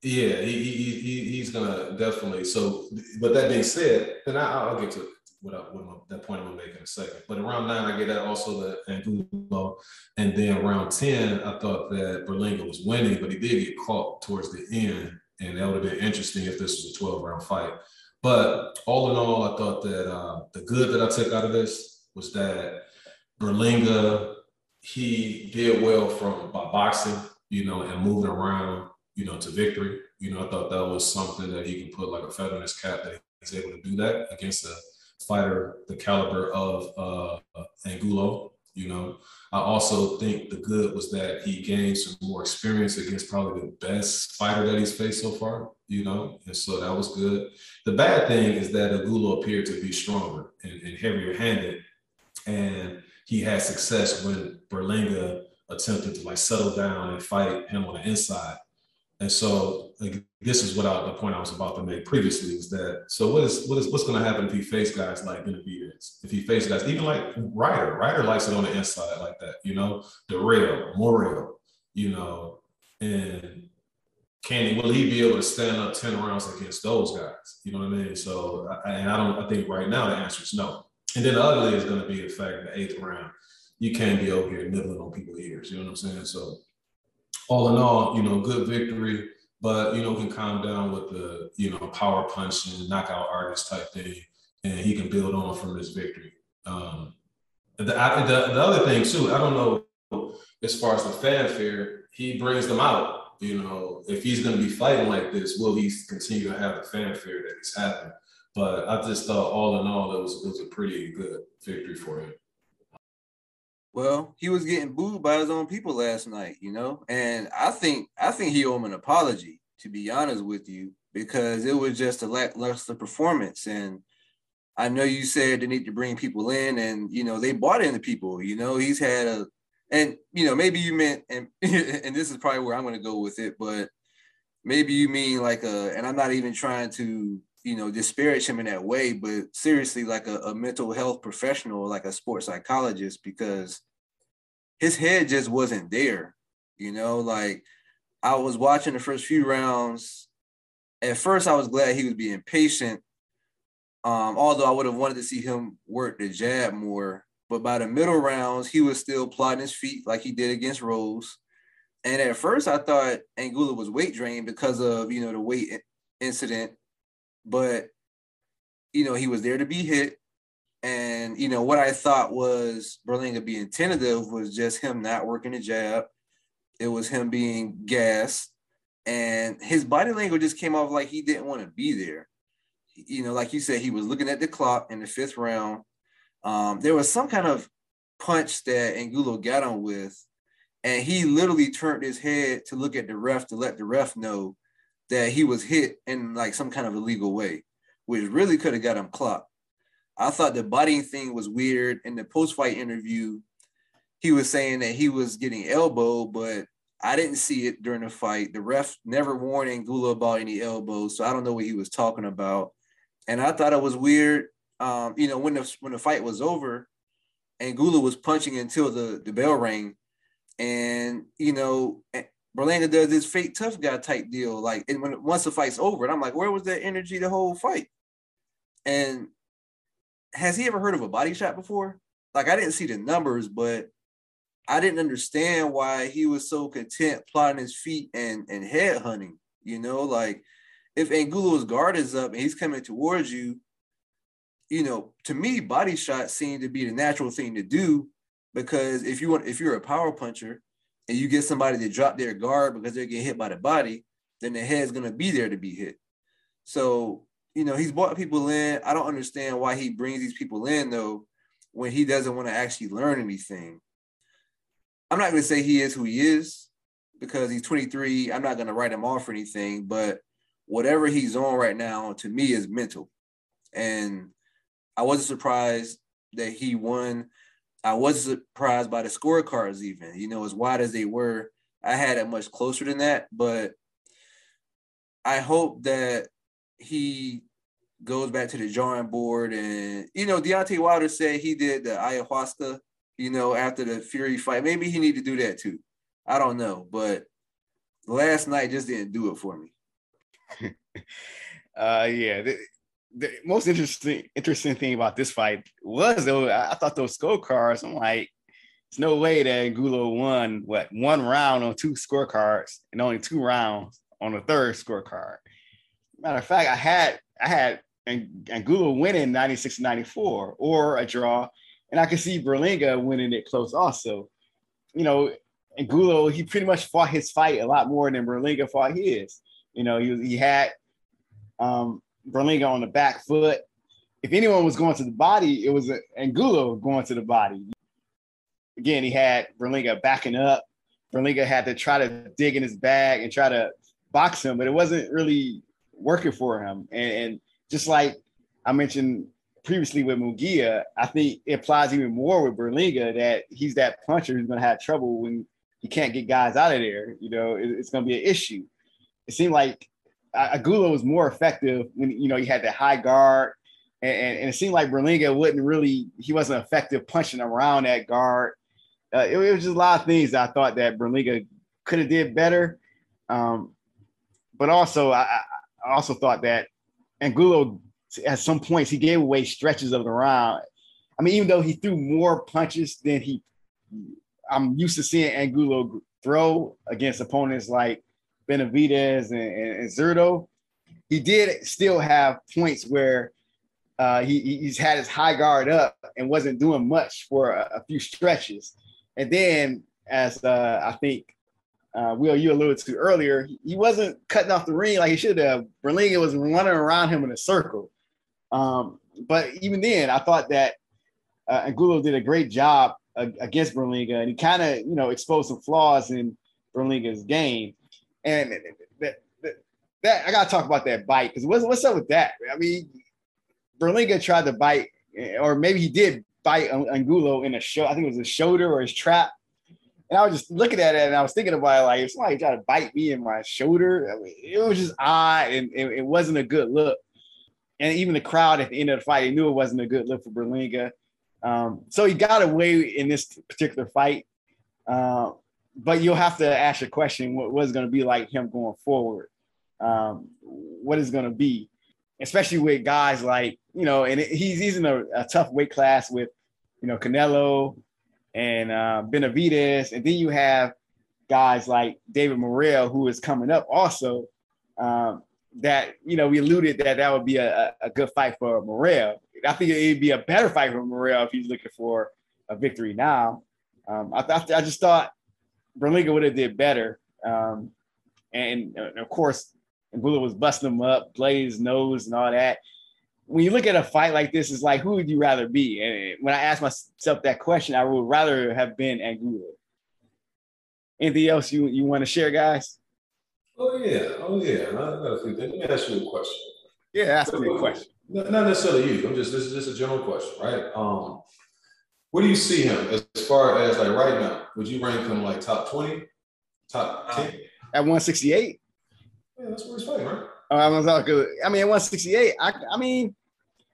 yeah, he, he, he he's gonna definitely. So, but that being said, then I, will get to what, I, what that point I'm gonna make in a second. But around nine, I get that also the Angulo, and then around ten, I thought that Berlanga was winning, but he did get caught towards the end and that would have been interesting if this was a 12 round fight. But all in all, I thought that uh, the good that I took out of this was that Berlanga, he did well from by boxing, you know, and moving around, you know, to victory. You know, I thought that was something that he can put like a feather in his cap that he's able to do that against a fighter the caliber of uh, Angulo. You know, I also think the good was that he gained some more experience against probably the best fighter that he's faced so far. You know, and so that was good. The bad thing is that Angulo appeared to be stronger and, and heavier handed, and he had success when Berlanga attempted to like settle down and fight him on the inside. And so like, this is what I, the point I was about to make previously is that so what is what is what's going to happen if he face guys like Benavidez? If he face guys even like Ryder, Ryder likes it on the inside like that, you know, Dirrell, Morrell, you know, and can he will he be able to stand up ten rounds against those guys? You know what I mean? So and I don't I think right now the answer is no. And then the ugly is going to be the fact the eighth round, you can't be over here nibbling on people's ears. You know what I'm saying? So all in all, you know, good victory, but you know, can calm down with the you know power punching, knockout artist type thing, and he can build on from this victory. Um, the, the the other thing too, I don't know as far as the fanfare, he brings them out. You know, if he's going to be fighting like this, will he continue to have the fanfare that he's having? But I just thought, all in all, it was it was a pretty good victory for him. Well, he was getting booed by his own people last night, you know, and I think I think he owed him an apology, to be honest with you, because it was just a lackluster performance. And I know you said they need to bring people in, and you know they bought in the people. You know, he's had a, and you know maybe you meant, and and this is probably where I'm going to go with it, but maybe you mean like a, and I'm not even trying to you know disparage him in that way but seriously like a, a, mental health professional like a sports psychologist because his head just wasn't there you know like i was watching the first few rounds at first i was glad he was being patient um, although i would have wanted to see him work the jab more but by the middle rounds he was still plotting his feet like he did against rose and at first i thought Angulo was weight drained because of you know the weight incident but you know, he was there to be hit. And you know, what I thought was Berlanga being tentative was just him not working the jab. It was him being gassed. And his body language just came off like he didn't want to be there. You know, like you said, he was looking at the clock in the fifth round. Um, there was some kind of punch that Angulo got on with, and he literally turned his head to look at the ref to let the ref know that he was hit in like some kind of illegal way, which really could have got him clocked. I thought the budding thing was weird. In the post-fight interview, he was saying that he was getting elbowed, but I didn't see it during the fight. The ref never warned Angulo about any elbows, so I don't know what he was talking about. And I thought it was weird. Um, you know, when the when the fight was over, Angulo was punching until the, the bell rang. And, you know, Berlanga does this fake tough guy type deal. Like, and when once the fight's over, and I'm like, where was that energy the whole fight? And has he ever heard of a body shot before? Like, I didn't see the numbers, but I didn't understand why he was so content plotting his feet and and head hunting. You know, like if Angulo's guard is up and he's coming towards you, you know, to me, body shots seem to be the natural thing to do because if you want, if you're a power puncher and you get somebody to drop their guard because they're getting hit by the body, then the head's gonna be there to be hit. So, you know, he's brought people in. I don't understand why he brings these people in though when he doesn't want to actually learn anything. I'm not gonna say he is who he is because he's 23. I'm not gonna write him off or anything, but whatever he's on right now to me is mental. And I wasn't surprised that he won I wasn't surprised by the scorecards, even you know, as wide as they were. I had it much closer than that, but I hope that he goes back to the drawing board. And you know, Deontay Wilder said he did the ayahuasca, you know, after the Fury fight. Maybe he need to do that too. I don't know, but last night just didn't do it for me. uh, yeah, the most interesting interesting thing about this fight was though I thought those scorecards. I'm like, there's no way that Angulo won what one round on two scorecards and only two rounds on the third scorecard. Matter of fact, I had I had Angulo winning 96 94 or a draw, and I could see Berlanga winning it close also. You know, Angulo, he pretty much fought his fight a lot more than Berlanga fought his. You know, he, he had um, Berlanga on the back foot. If anyone was going to the body, it was Angulo going to the body. Again, he had Berlanga backing up. Berlanga had to try to dig in his bag and try to box him, but it wasn't really working for him. And, and just like I mentioned previously with Munguia, I think it applies even more with Berlanga that he's that puncher who's going to have trouble when he can't get guys out of there. You know, it, it's going to be an issue. It seemed like Angulo was more effective when you know he had that high guard, and, and, and it seemed like Berlanga wouldn't really he wasn't effective punching around that guard. Uh, it, it, was just a lot of things I thought that Berlanga could have did better. Um, but also I, I also thought that Angulo at some points he gave away stretches of the round. I mean, even though he threw more punches than he, I'm used to seeing Angulo throw against opponents like Benavidez and, and, and Zurdo. He did still have points where uh, he, he's had his high guard up and wasn't doing much for a, a few stretches. And then, as uh, I think uh, Will, you alluded to earlier, he wasn't cutting off the ring like he should have. Berlanga was running around him in a circle. Um, but even then, I thought that uh, Angulo did a great job uh, against Berlanga, and he kind of, you know, exposed some flaws in Berlanga's game. And that, that, that I got to talk about that bite because what's, what's up with that? I mean, Berlanga tried to bite, or maybe he did bite Angulo in a show. I think it was a shoulder or his trap. And I was just looking at it and I was thinking about it like if somebody tried to bite me in my shoulder, I mean, it was just odd and it, it, wasn't a good look. And even the crowd at the end of the fight, they knew it wasn't a good look for Berlanga. Um, so he got away in this particular fight. Uh, but you'll have to ask a question what was going to be like him going forward? Um, what is going to be, especially with guys like, you know, and he's, he's in a, a tough weight class with, you know, Canelo, and uh, Benavidez, and then you have guys like David Morrell who is coming up also. Um, that you know we alluded that that would be a, a good fight for Morrell. I think it'd be a better fight for Morrell if he's looking for a victory now. Um, I, th- I just thought Berlanga would have did better, um, and, and, of course, Angulo was busting him up, blazed nose and all that when you look at a fight like this, it's like, who would you rather be? And when I ask myself that question, I would rather have been Angulo. Anything else you, you want to share, guys? Oh yeah, oh yeah. Let me ask you a question. Yeah, ask me a question. Not necessarily you. I'm just this is just a general question, right? Um, where do you see him as far as like right now? Would you rank him like top 20, top 10? At 168? Yeah, that's where he's fighting, right? I was like, I mean, at 168, I, I mean,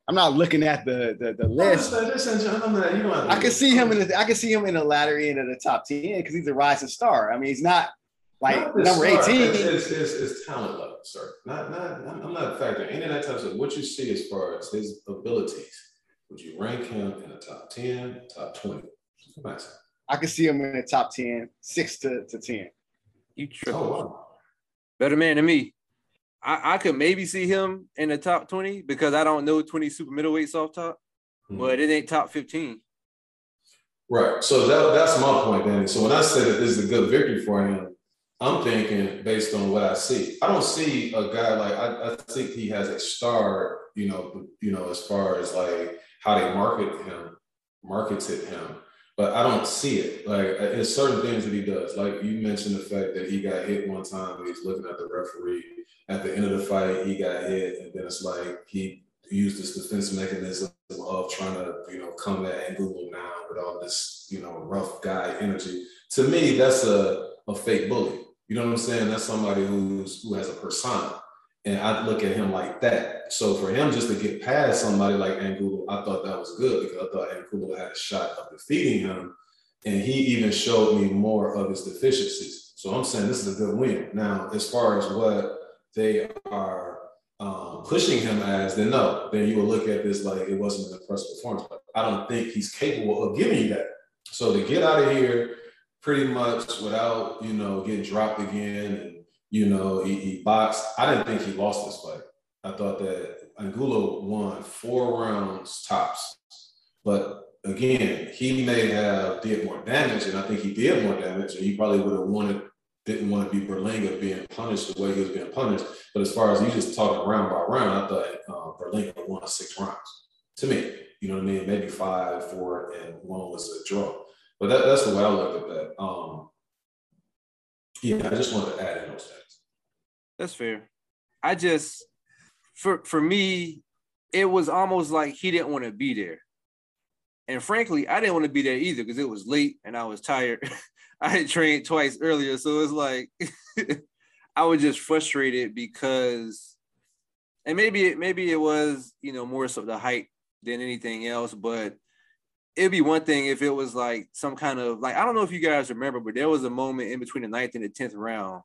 I'm not looking at the the, the list. I can see him in the I can see him in the latter end of the top 10 because he's a rising star. I mean, he's not like not number star. 18. It's, it's, it's, it's, talent level, sir. Not not I'm not factoring any of that type of what you see as far as his abilities. Would you rank him in the top 10, top 20? I can see him in the top 10, six to, to 10. You triple. Oh, wow. Better man than me. I, I could maybe see him in the top 20 because I don't know 20 super middleweights off top, mm-hmm. but it ain't top 15. Right. So that, that's my point, Danny. So when I say that this is a good victory for him, I'm thinking based on what I see. I don't see a guy like I, I think he has a star, you know, you know, as far as like how they market him, marketed him but I don't see it. Like uh, there's certain things that he does. Like you mentioned the fact that he got hit one time he's looking at the referee. At the end of the fight, he got hit, and then it's like he used this defense mechanism of trying to, you know, come at Angulo now with all this, you know, rough guy energy. To me, that's a, a fake bully. You know what I'm saying? That's somebody who's who has a persona. And I look at him like So for him just to get past somebody like Angulo, I thought that was good because I thought Angulo had a shot of defeating him. And he even showed me more of his deficiencies. So I'm saying this is a good win. Now, as far as what they are um, pushing him as, then no, then you will look at this like it wasn't an impressive performance. But I don't think he's capable of giving you that. So to get out of here pretty much without, you know, getting dropped again and You know, he, he boxed. I didn't think he lost this fight. I thought that Angulo won four rounds tops. But again, he may have did more damage, and I think he did more damage, and he probably would have wanted, didn't want to be Berlanga being punished the way he was being punished. But as far as you just talking round by round, I thought uh, Berlanga won six rounds. To me, you know what I mean? Maybe five, four, and one was a draw. But that, that's the way I looked at that. Um, yeah, I just wanted to add in those things. That's fair. I just for for me, it was almost like he didn't want to be there. And frankly, I didn't want to be there either because it was late and I was tired. I had trained twice earlier, so it's like I was just frustrated because, and maybe it maybe it was you know more so the height than anything else, but it'd be one thing if it was like some kind of like I don't know if you guys remember, but there was a moment in between the ninth and the tenth round,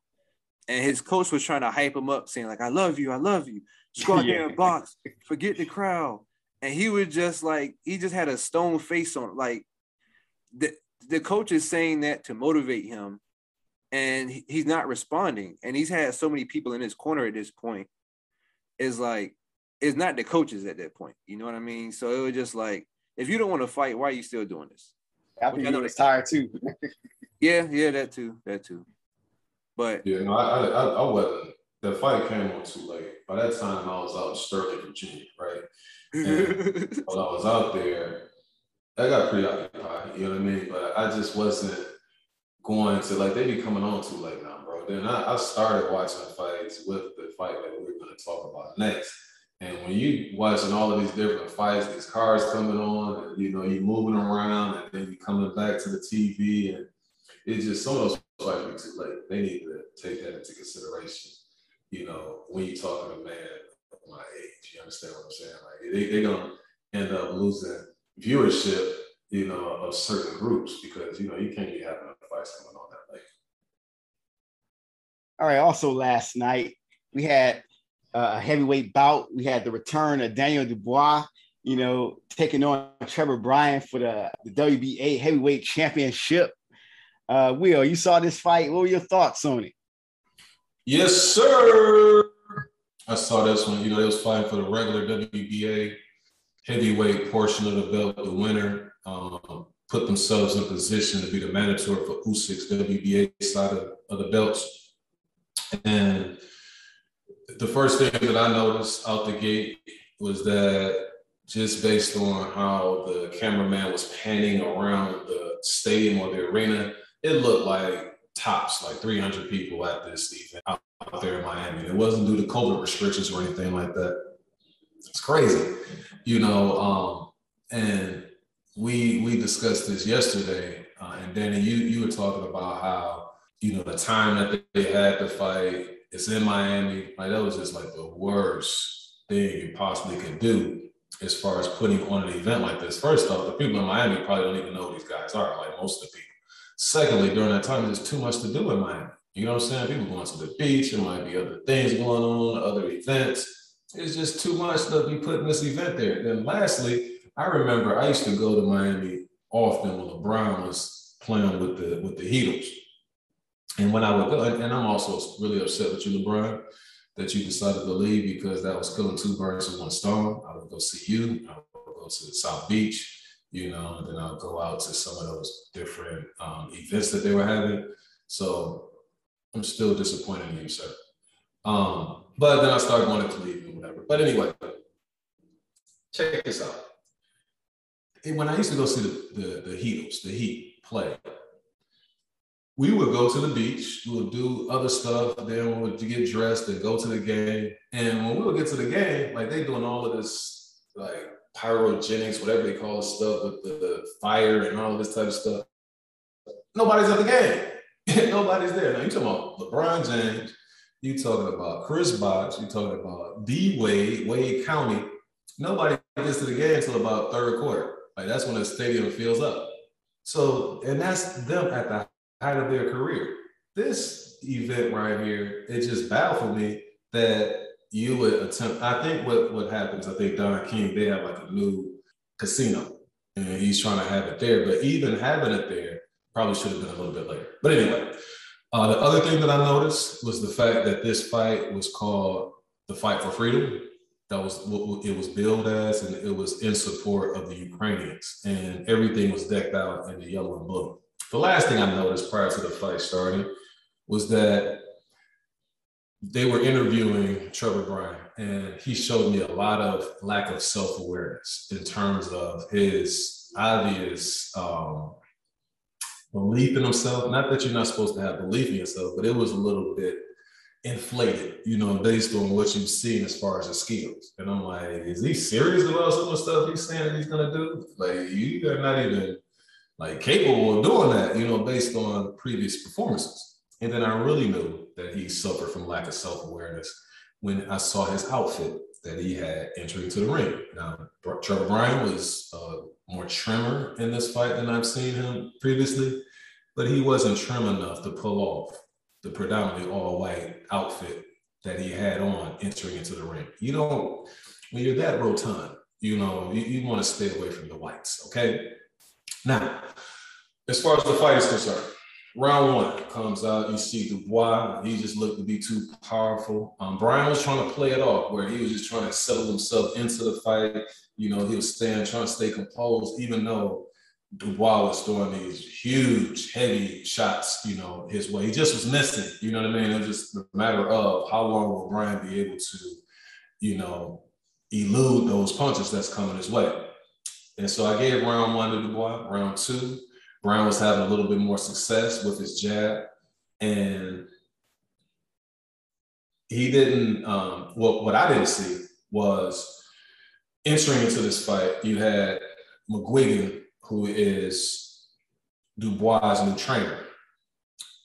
and his coach was trying to hype him up, saying like, "I love you, I love you." Just go out there and box. Forget the crowd. And he was just like, he just had a stone face on. Like the the coach is saying that to motivate him, and he's not responding. And he's had so many people in his corner at this point. Is like, it's not the coaches at that point. You know what I mean? So it was just like, if you don't want to fight, why are you still doing this? After you was tired too. yeah, yeah, that too, that too. But yeah, no, I, I, I wasn't the fight came on too late. By that time, I was out in Sterling, Virginia, right? And while I was out there, I got preoccupied, you know what I mean? But I just wasn't going to, like, they be coming on too late now, bro. Then I, I started watching fights with the fight that we are going to talk about next. And when you watching all of these different fights, these cars coming on, and you know, you moving around, and then you coming back to the TV, and it's just some of those fights be too late. They need to take that into consideration you know, when you're talking to a man of my age, you understand what I'm saying? Like they, they're gonna end up losing viewership, you know, of certain groups because you know you can't be having fights coming on that late. All right. Also, last night we had a heavyweight bout. We had the return of Daniel Dubois, you know, taking on Trevor Bryan for the, the WBA heavyweight championship. Uh, Will, you saw this fight. What were your thoughts on it? Yes, sir. I saw this one. You know, they was fighting for the regular WBA heavyweight portion of the belt. The winner um, put themselves in position to be the mandatory for Usyk's WBA side of, of the belts. And the first thing that I noticed out the gate was that just based on how the cameraman was panning around the stadium or the arena, it looked like tops, like 300 people at this event out, there in Miami. It wasn't due to COVID restrictions or anything like that. It's crazy, you know. Um, and we we discussed this yesterday, uh, and Danny, you you were talking about how you know the time that they had to fight. It's in Miami. Like that was just like the worst thing you possibly could do as far as putting on an event like this. First off, the people in Miami probably don't even know who these guys are. Like most of the people. Secondly, during that time, there's too much to do in Miami. You know what I'm saying? People going to the beach, there might be other things going on, other events. It's just too much to be putting this event there. Then lastly, I remember I used to go to Miami often when LeBron was playing with the with the Heatles. And when I would go, and I'm also really upset with you, LeBron, that you decided to leave because that was killing two birds with one stone. I would go see you. I would go to South Beach you know, and then I'll go out to some of those different um, events that they were having. So I'm still disappointed in you, sir. Um, but then I started going to Cleveland, whatever. But anyway, check this out. When I used to go see the, the, the Heatles, the Heat play, we would go to the beach, we would do other stuff, then we would get dressed and go to the game. And when we would get to the game, like they doing all of this like pyrogenics, whatever they call the stuff with the, the, fire and all of this type of stuff. Nobody's at the game. Nobody's there. Now you talking about LeBron James, you talking about Chris Bosh, you talking about D Wade, Wade County. Nobody gets to the game until about third quarter. Like that's when the stadium fills up. So, and that's them at the height of their career. This event right here, it just baffled me that you would attempt. I think what what happens. I think Don King they have like a new casino, and he's trying to have it there. But even having it there probably should have been a little bit later. But anyway, Uh, the other thing that I noticed was the fact that this fight was called the Fight for Freedom. That was what it was billed as, and it was in support of the Ukrainians. And everything was decked out in the yellow and blue. The last thing I noticed prior to the fight starting was that they were interviewing Trevor Bryan, and he showed me a lot of lack of self awareness in terms of his obvious um, belief in himself. Not that you're not supposed to have belief in yourself, but it was a little bit inflated, you know, based on what you've seen as far as his skills. And I'm like, is he serious about some of the stuff he's saying he's gonna do? Like, you are not even like capable of doing that, you know, based on previous performances. And then I really knew that he suffered from lack of self-awareness when I saw his outfit that he had entering to the ring. Now, Trevor Bryan was uh, more trimmer in this fight than I've seen him previously, but he wasn't trim enough to pull off the predominantly all white outfit that he had on entering into the ring. You don't, when you're that rotund, you know, you, you want to stay away from the whites, okay? Now, as far as the fight is concerned, round one comes out, you see Dubois, he just looked to be too powerful. Um, Bryan was trying to play it off where he was just trying to settle himself into the fight. You know, he was staying, trying to stay composed, even though Dubois was throwing these huge, heavy shots, you know, his way. He just was missing, you know what I mean? It was just a matter of how long will Bryan be able to, you know, elude those punches that's coming his way. And so I gave round one to Dubois. Round two, Bryan was having a little bit more success with his jab. And he didn't, um, what I didn't see was entering into this fight, you had McGuigan who is Dubois' new trainer.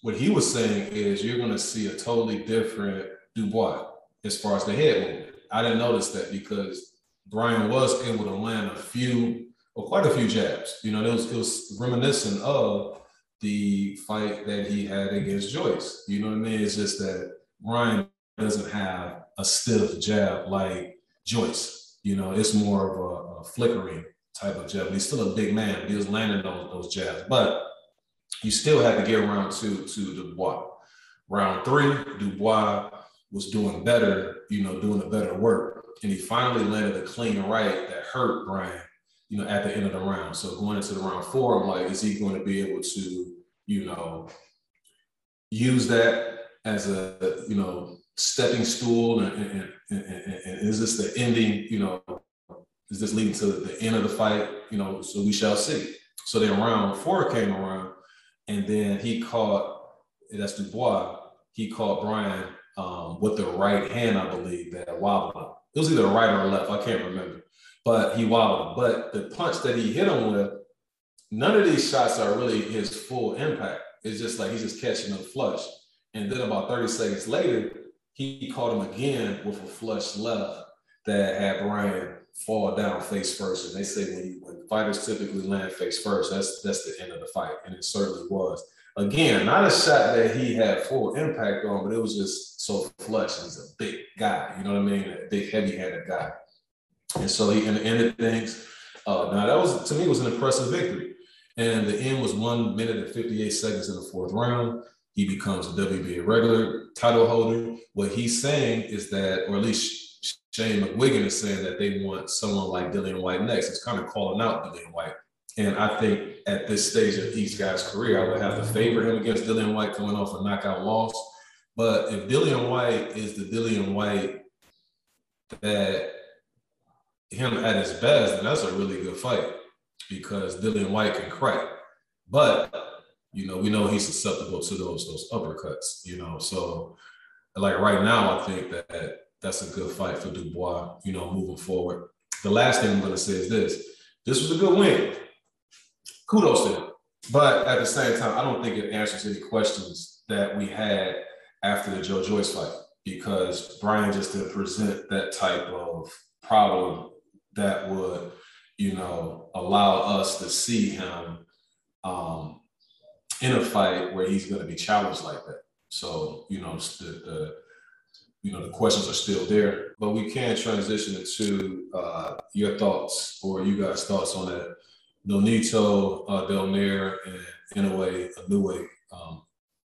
What he was saying is you're going to see a totally different Dubois as far as the head movement. I didn't notice that because Bryan was able to land a few, or quite a few jabs. You know, it was, it was reminiscent of the fight that he had against Joyce. You know what I mean? It's just that Ryan doesn't have a stiff jab like Joyce. You know, it's more of a, a flickering type of jab. He's still a big man. He was landing those, those jabs, but you still had to get around to to Dubois. Round three, Dubois was doing better, you know, doing the better work, and he finally landed a clean right that hurt Bryan, you know, at the end of the round. So going into the round four, I'm like, is he going to be able to, you know, use that as a, you know, stepping stool, and, and, and, and is this the ending, you know, is this leading to the end of the fight? You know, so we shall see. So then round four came around, and then he caught that's Dubois. He caught Bryan um, with the right hand, I believe, that wobbled him. It was either right or left, I can't remember. But he wobbled. But the punch that he hit him with, none of these shots are really his full impact. It's just like he's just catching them flush. And then about 30 seconds later, he caught him again with a flush left that had Bryan fall down face first. And they say when, when fighters typically land face first, that's that's the end of the fight, and it certainly was. Again, not a shot that he had full impact on, but it was just so flush. He's a big guy, you know what I mean? A big, heavy-handed guy. And so he ended things. Uh, now that was to me was an impressive victory. And the end was one minute and 58 seconds in the fourth round. He becomes a WBA regular title holder. What he's saying is that, or at least Shane McGuigan is saying that they want someone like Dillian Whyte next. It's kind of calling out Dillian Whyte. And I think at this stage of each guy's career, I would have to favor him against Dillian Whyte coming off a knockout loss. But if Dillian Whyte is the Dillian Whyte that him at his best, then that's a really good fight because Dillian Whyte can crack. But you know, we know he's susceptible to those those uppercuts. You know, so like right now, I think that that's a good fight for Dubois, you know, moving forward. The last thing I'm going to say is this this was a good win. Kudos to him. But at the same time, I don't think it answers any questions that we had after the Joe Joyce fight because Bryan just didn't present that type of problem that would, you know, allow us to see him um, in a fight where he's going to be challenged like that. So, you know, the, the you know, the questions are still there, but we can transition into uh, your thoughts or you guys' thoughts on that. Nonito, uh, Donaire, and Inoue Inoue um,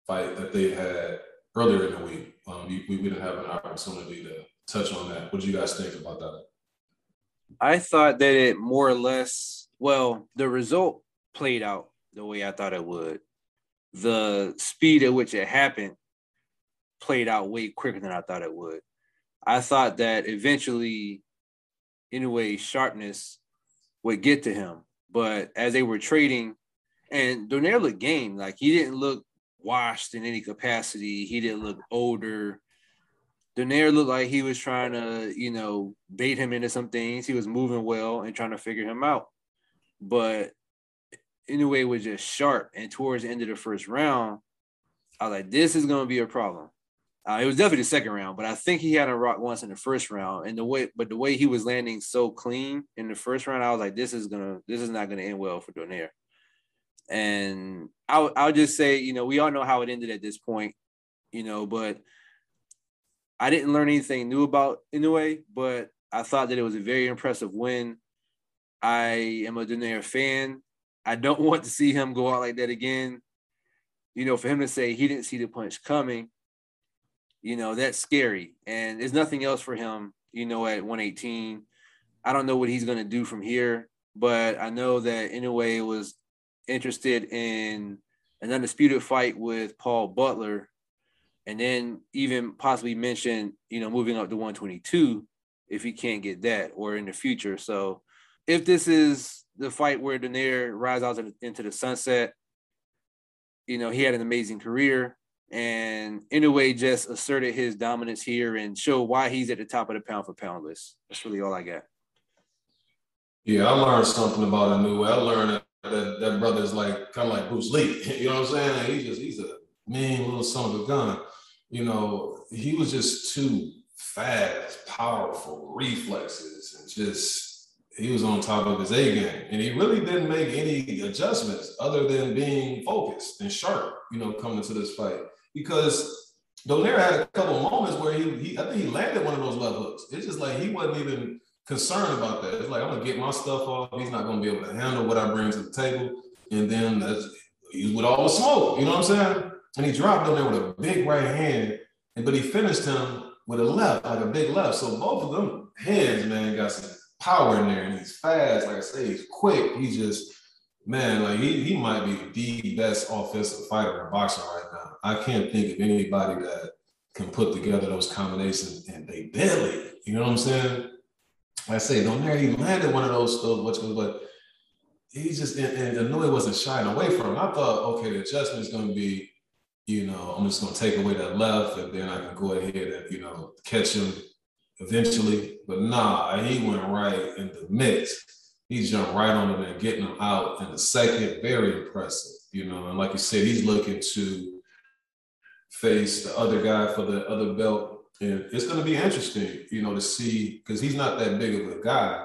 fight that they had earlier in the week. Um, we, we didn't have an opportunity to touch on that. What do you guys think about that? I thought that it more or less, well, the result played out the way I thought it would. The speed at which it happened played out way quicker than I thought it would. I thought that eventually, Inoue, sharpness would get to him. But as they were trading, and Donaire looked game, like he didn't look washed in any capacity. He didn't look older. Donaire looked like he was trying to, you know, bait him into some things. He was moving well and trying to figure him out. But Inoue was just sharp. And towards the end of the first round, I was like, this is going to be a problem. Uh, it was definitely the second round, but I think he had a rock once in the first round. And the way, but the way he was landing so clean in the first round, I was like, this is gonna, this is not gonna end well for Donaire. And I'll, I'll just say, you know, we all know how it ended at this point, you know, but I didn't learn anything new about Inoue, but I thought that it was a very impressive win. I am a Donaire fan. I don't want to see him go out like that again. You know, for him to say he didn't see the punch coming, you know, that's scary. And there's nothing else for him, you know, at 118. I don't know what he's going to do from here, but I know that Inoue was interested in an undisputed fight with Paul Butler, and then even possibly mention, you know, moving up to 122 if he can't get that or in the future. So if this is the fight where Donaire rides out into the sunset, you know, he had an amazing career and in a way just asserted his dominance here and showed why he's at the top of the pound for pound list. That's really all I got. Yeah, I learned something about Inoue. I learned that that, that brother's like kind of like Bruce Lee. You know what I'm saying? Like he just he's a mean little son of a gun. You know, he was just too fast, powerful, reflexes, and just he was on top of his A game. And he really didn't make any adjustments other than being focused and sharp, you know, coming to this fight. Because Donaire had a couple moments where he, he I think he landed one of those left hooks. It's just like he wasn't even concerned about that. It's like I'm gonna get my stuff off. He's not gonna be able to handle what I bring to the table, and then that's he's with all the smoke. You know what I'm saying? And he dropped him there with a big right hand, and but he finished him with a left, like a big left. So both of them hands, man, got some power in there, and he's fast. Like I say, he's quick. He's just man, like he he might be the best offensive fighter in boxing right now. I can't think of anybody that can put together those combinations and they deadly. You know what I'm saying? I say, don't there he landed one of those those what's but he just and, and I it wasn't shying away from him. I thought, okay, the adjustment is going to be, you know, I'm just to take away that left, and then I can go ahead and you know catch him eventually. But nah, he went right in the mix. He jumped right on him and getting him out in the second. Very impressive, you know. And like you said, he's looking to face the other guy for the other belt and it's to be interesting, you know, to see because he's not that big of a guy.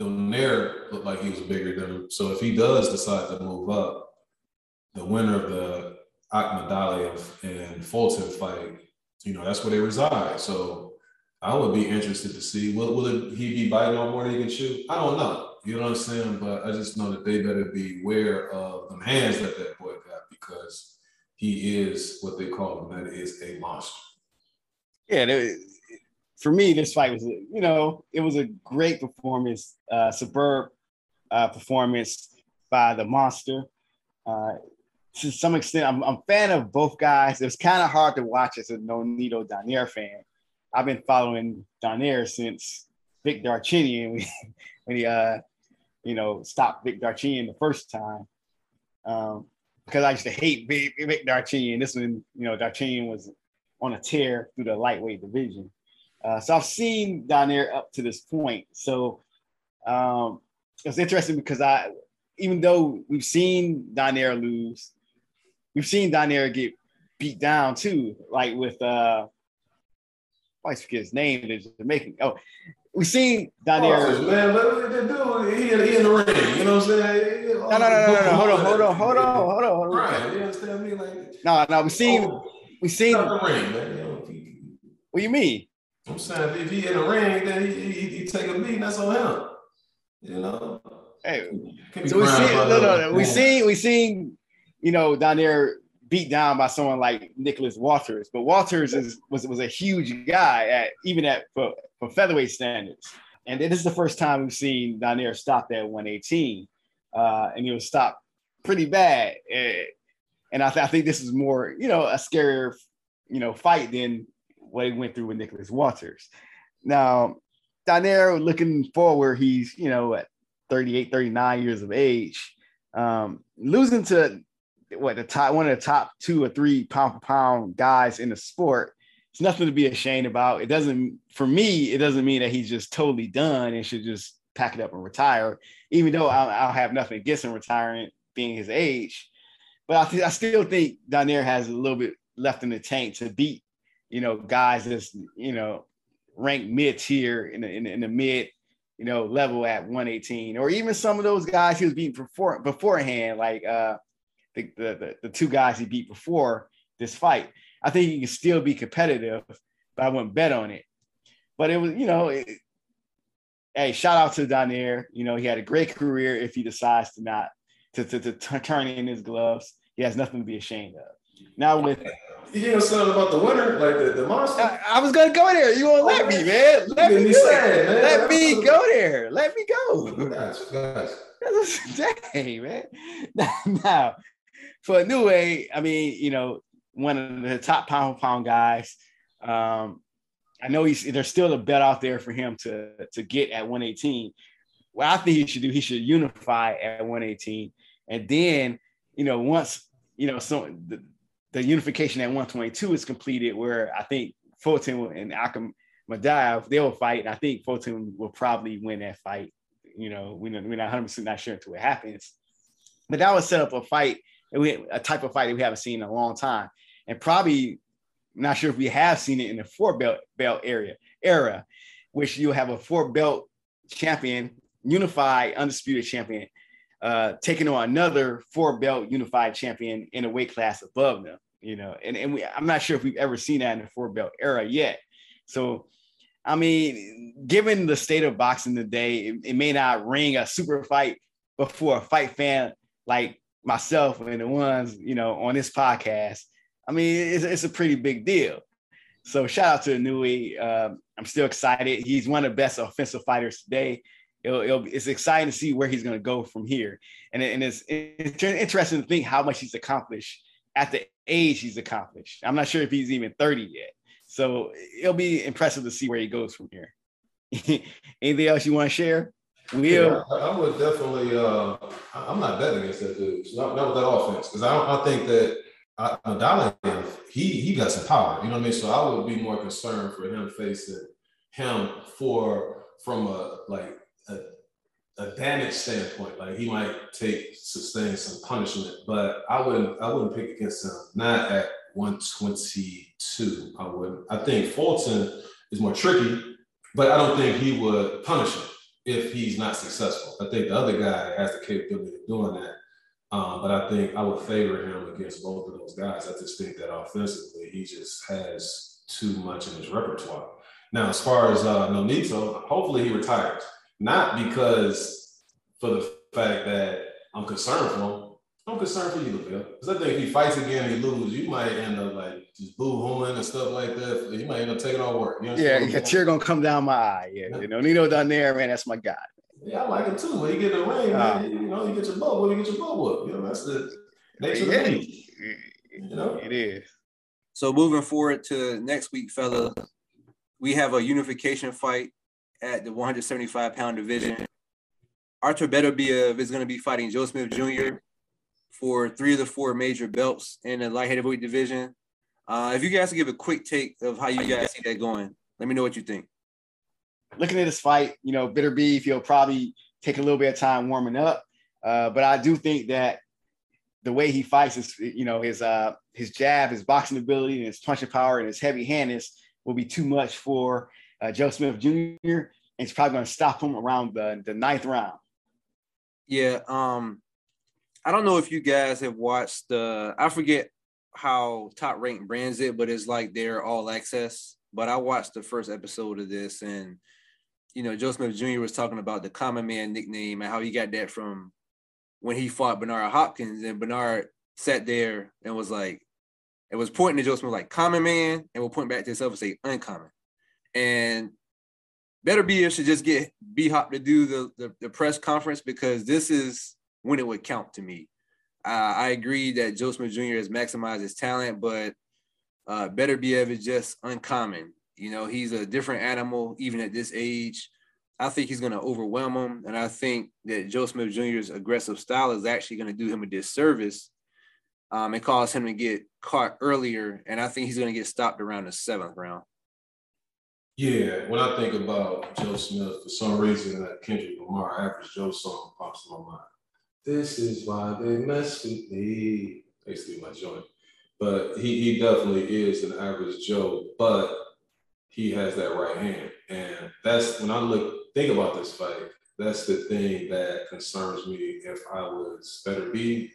Donaire looked like he was bigger than him. So if he does decide to move up, the winner of the Akhmadaliev and Fulton fight, you know, that's where they reside. So I would be interested to see will, will it, he be biting on more than he can chew? I don't know. You know what I'm saying? But I just know that they better be aware of the hands that that boy got because he is what they call him. That is a monster yeah, for me, this fight was, you know, it was a great performance, uh, superb uh, performance by the monster. Uh, to some extent, I'm, I'm a fan of both guys. It was kind of hard to watch as a Nonito Donaire fan. I've been following Donaire since Vic Darchinyan when he, uh, you know, stopped Vic Darchinyan the first time. Um, because I used to hate Vic, Vic. This one, you know, Darchinyan was on a tear through the lightweight division. Uh, so I've seen Donaire up to this point. So um, it's interesting because I, even though we've seen Donaire lose, we've seen Donaire get beat down too, like with uh, I forget his name. They're Jamaican. Oh, we've seen Donaire. Oh, man, what did they do? He, he in the ring. You know what I'm saying? No, no, no, no, no, no. Hold on, hold on, hold on, hold on, hold on. Right. You understand me? Like, no, no. We've seen. Oh we seen the ring, man. You know, he, what do you mean? I'm saying if he in the ring, then he, he, he take a beat. That's on him. You know. Hey, so we seen no, no, no. We seen we seen you know Donaire beat down by someone like Nicholas Walters. But Walters is was was a huge guy at even at for, for featherweight standards. And this is the first time we've seen Donaire stop at 118, uh, and he was stopped pretty bad. And I, th- I think this is more, you know, a scarier, you know, fight than what he went through with Nicholas Walters. Now, Donaire looking forward, he's, you know, at 38, 39 years of age. Um, losing to what the top one of the top two or three pound for pound guys in the sport. It's nothing to be ashamed about. It doesn't, for me, it doesn't mean that he's just totally done and should just pack it up and retire. Even though I'll, I'll have nothing against him retiring, being his age, but I, th- I still think Donaire has a little bit left in the tank to beat, you know, guys that's you know ranked mid tier in the, in the, in the mid you know, level at 118, or even some of those guys he was beating before beforehand, like uh the, the, the two guys he beat before this fight. I think he can still be competitive, but I wouldn't bet on it. But it was, you know, it, hey, shout out to Donaire. You know, he had a great career if he decides to not to, to, to turn in his gloves. He has nothing to be ashamed of. Now with you know something about the winner, like the, the monster. I, I was gonna go there. You won't let me, man. Let me, sad, man. Let me go there. Let me go. Gosh, gosh. Dang, man. Now, for Inoue, I mean, you know, one of the top pound pound guys. Um, I know he's there's still a bet out there for him to to get at 118. What I think he should do, he should unify at 118, and then you know once you know so the, the unification at 122 is completed, where I think Fulton and Akam Madav they will fight, and I think Fulton will probably win that fight. You know, we're not, we're not 100 percent not sure until it happens, but that would set up a fight, a type of fight that we haven't seen in a long time, and probably not sure if we have seen it in the four belt belt area era, which you'll have a four belt champion, unified undisputed champion, uh, taking on another four belt unified champion in a weight class above them. You know, and, and we, I'm not sure if we've ever seen that in the four belt era yet. So, I mean, given the state of boxing today, it, it may not ring a super fight, but for a fight fan like myself and the ones you know on this podcast, I mean, it's, it's a pretty big deal. So shout out to Inoue. Um, I'm still excited. He's one of the best offensive fighters today. It'll, it'll, it's exciting to see where he's going to go from here. And, and it's, it's interesting to think how much he's accomplished at the age he's accomplished. I'm not sure if he's even 30 yet. So it'll be impressive to see where he goes from here. Anything else you want to share? Will? Yeah, I, I would definitely. Uh, I'm not betting against that dude. Not, not with that offense, because I, I think that I, he he got some power. You know what I mean? So I would be more concerned for him facing him for from a like a, a damage standpoint. Like he might take sustain some punishment, but I wouldn't I wouldn't pick against him. Not at 122. I wouldn't. I think Fulton is more tricky, but I don't think he would punish him if he's not successful. I think the other guy has the capability of doing that. Um, but I think I would favor him against both of those guys. I just think that offensively, he just has too much in his repertoire. Now, as far as uh, Nonito, hopefully he retires. Not because for the fact that I'm concerned for him. I'm concerned for you, Bill. Because I think if he fights again and he loses, you might end up like just boo hooing and stuff like that. You might end up taking all work. You know yeah, a tear gonna come down my eye. Yeah, you know, Nino down there, man, that's my guy. Yeah, I like it too. When you get in the ring, uh, man, you know, you get your butt when you get your butt whooped. You know, that's the nature yeah. of the game. You know, it is. So moving forward to next week, fella, we have a unification fight at the 175 pound division. Arthur Beterbiev is going to be fighting Joe Smith Jr. for three of the four major belts in the light heavyweight division. Uh, if you guys give a quick take of how you guys see that going, let me know what you think looking at this fight, you know, Beterbiev, he'll probably take a little bit of time warming up. Uh, but I do think that the way he fights is, you know, his uh, his jab, his boxing ability, and his punching power and his heavy handedness will be too much for uh, Joe Smith Jr. And it's probably going to stop him around the, the ninth round. Yeah. Um, I don't know if you guys have watched the, I forget how Top ranked brands it, but it's like they're all access. But I watched the first episode of this and you know, Joe Smith Jr. was talking about the common man nickname and how he got that from when he fought Bernard Hopkins. And Bernard sat there and was like, it was pointing to Joe Smith like common man, and will point back to himself and say uncommon. And Beterbiev should just get B Hop to do the, the, the press conference because this is when it would count to me. Uh, I agree that Joe Smith Jr. has maximized his talent, but uh, Beterbiev is just uncommon. You know, he's a different animal even at this age. I think he's going to overwhelm him, and I think that Joe Smith Jr.'s aggressive style is actually going to do him a disservice um, and cause him to get caught earlier. And I think he's going to get stopped around the seventh round. Yeah, when I think about Joe Smith, for some reason that Kendrick Lamar average Joe song pops in my mind. This is why they mess with me. Basically my joint. But he, he definitely is an average Joe, but he has that right hand. And that's when I look think about this fight, that's the thing that concerns me if I was Beterbiev,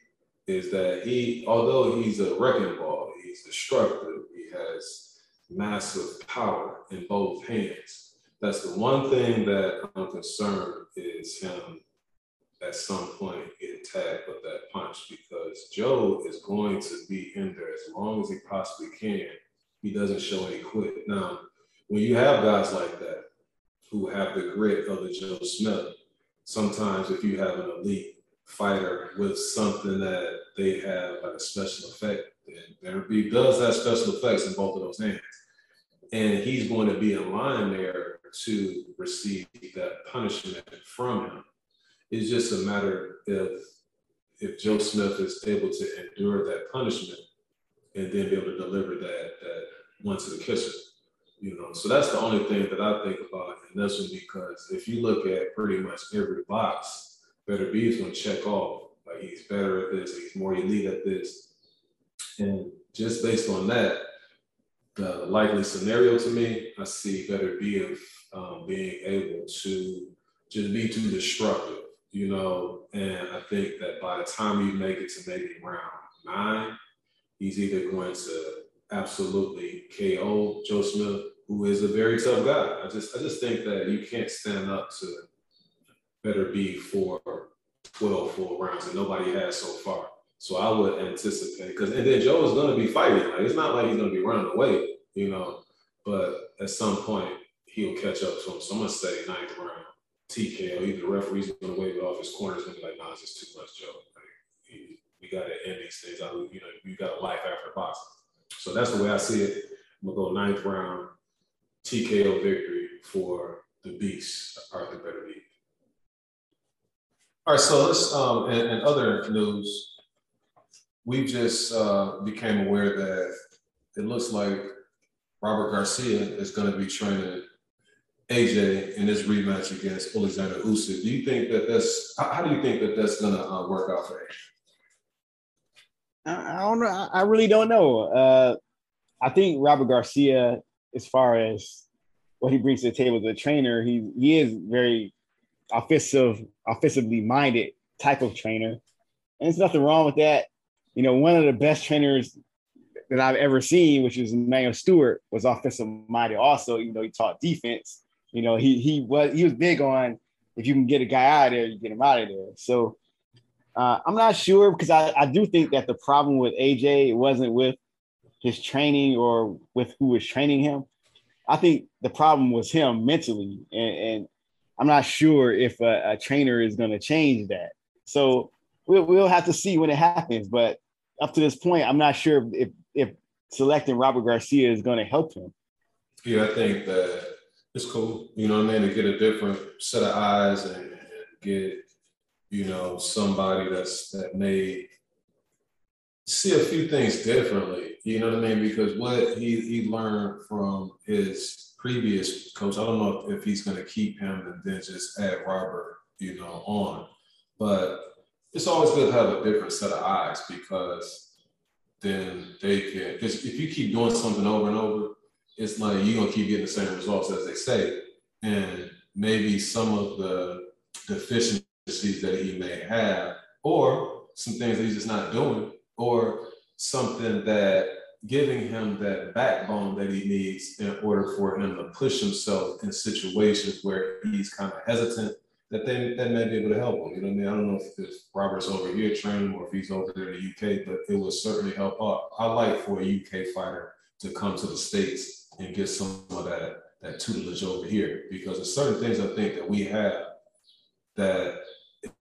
is that he, although he's a wrecking ball, he's destructive, he has massive power in both hands. That's the one thing that I'm concerned is him at some point getting tagged with that punch because Joe is going to be in there as long as he possibly can. He doesn't show any quit. Now, when you have guys like that who have the grit of the Joe Smith, sometimes if you have an elite fighter with something that they have like a special effect, then he does have special effects in both of those hands and he's going to be in line there to receive that punishment from him. It's just a matter if if Joe Smith is able to endure that punishment and then be able to deliver that that one to the kisser. You know, so that's the only thing that I think about this one because if you look at pretty much every box, Beterbiev is going to check off. Like he's better at this, he's more elite at this. And just based on that, the likely scenario to me, I see Beterbiev um, being able to just be too destructive, you know. And I think that by the time you make it to maybe round nine, he's either going to absolutely KO Joe Smith, who is a very tough guy. I just I just think that you can't stand up to Beterbiev for 12 full rounds, and nobody has so far. So I would anticipate because and then Joe is going to be fighting. Like it's not like he's going to be running away, you know. But at some point he'll catch up to him. So I'm going to say ninth round TKO. Either the referee's going to wave it off his corner's going to be like, nah, it's just too much, Joe. Like, we got to end these things. I, you know, you got a life after boxing. So that's the way I see it. I'm gonna go ninth round TKO victory for the beast, Arthur Beterbiev. All right, so let's um, in, in other news, we just uh, became aware that it looks like Robert Garcia is going to be training AJ in this rematch against Alexander Usyk. Do you think that that's how do you think that that's to uh, work out for AJ? I don't know. I really don't know. Uh, I think Robert Garcia, as far as what he brings to the table as a trainer, he he is very offensive, offensively minded type of trainer, and there's nothing wrong with that you know, one of the best trainers that I've ever seen, which is Emanuel Steward, was offensive minded also, even though he taught defense. You know, he he was he was big on if you can get a guy out of there, you get him out of there. So uh, I'm not sure because I, I do think that the problem with AJ it wasn't with his training or with who was training him. I think the problem was him mentally, and, and I'm not sure if a, a trainer is going to change that. So we'll, we'll have to see when it happens. But up to this point, I'm not sure if if selecting Robert Garcia is going to help him. Yeah, I think that it's cool. You know what I mean? To get a different set of eyes and, get you know somebody that's that may see a few things differently. You know what I mean? Because what he he learned from his previous coach, I don't know if he's going to keep him and then just add Robert, you know, on. But it's always good to have a different set of eyes because then they can because if you keep doing something over and over, it's like you're gonna keep getting the same results as they say. And maybe some of the deficiencies that he may have, or some things that he's just not doing, or something that giving him that backbone that he needs in order for him to push himself in situations where he's kind of hesitant that they that may be able to help him. You know what I mean? I don't know if, if Robert's over here training or if he's over there in the UK, but it will certainly help out. I like for a UK fighter to come to the States and get some of that that tutelage over here because there's certain things I think that we have that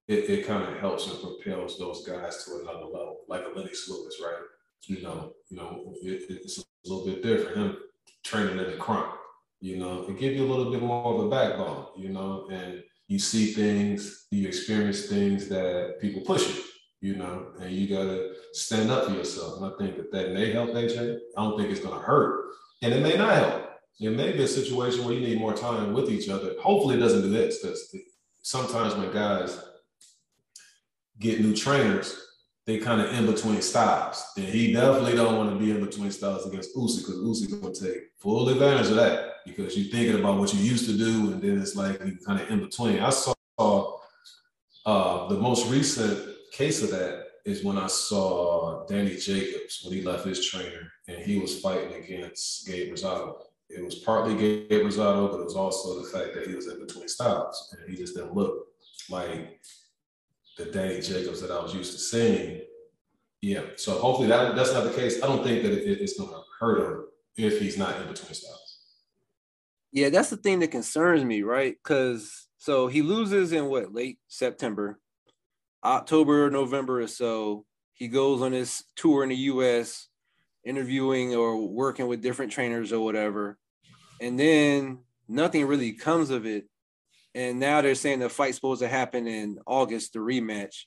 it, it kind of helps and propels those guys to another level, like a Lennox Lewis, right? You know, you know, it, it's a little bit different. Him training in the crime, you know, it give you a little bit more of a backbone, you know, and you see things, you experience things that people push you, you know, and you gotta stand up for yourself. And I think that that may help AJ. I don't think it's gonna hurt, and it may not help. It may be a situation where you need more time with each other. Hopefully, it doesn't do this because sometimes when guys get new trainers, they kind of in between stops. And he definitely don't want to be in between stops against Usyk because Usyk gonna take full advantage of that because you're thinking about what you used to do, and then it's like you kind of in between. I saw uh, the most recent case of that is when I saw Danny Jacobs when he left his trainer and he was fighting against Gabe Rosado. It was partly Gabe Rosado, but it was also the fact that he was in between styles and he just didn't look like the Danny Jacobs that I was used to seeing. Yeah, so hopefully that that's not the case. I don't think that it, it's going to hurt him if he's not in between styles. Yeah, that's the thing that concerns me, right? Because so he loses in what late September, October, November or so. He goes on his tour in the U.S interviewing or working with different trainers or whatever. And then nothing really comes of it. And now they're saying the fight's supposed to happen in August, the rematch.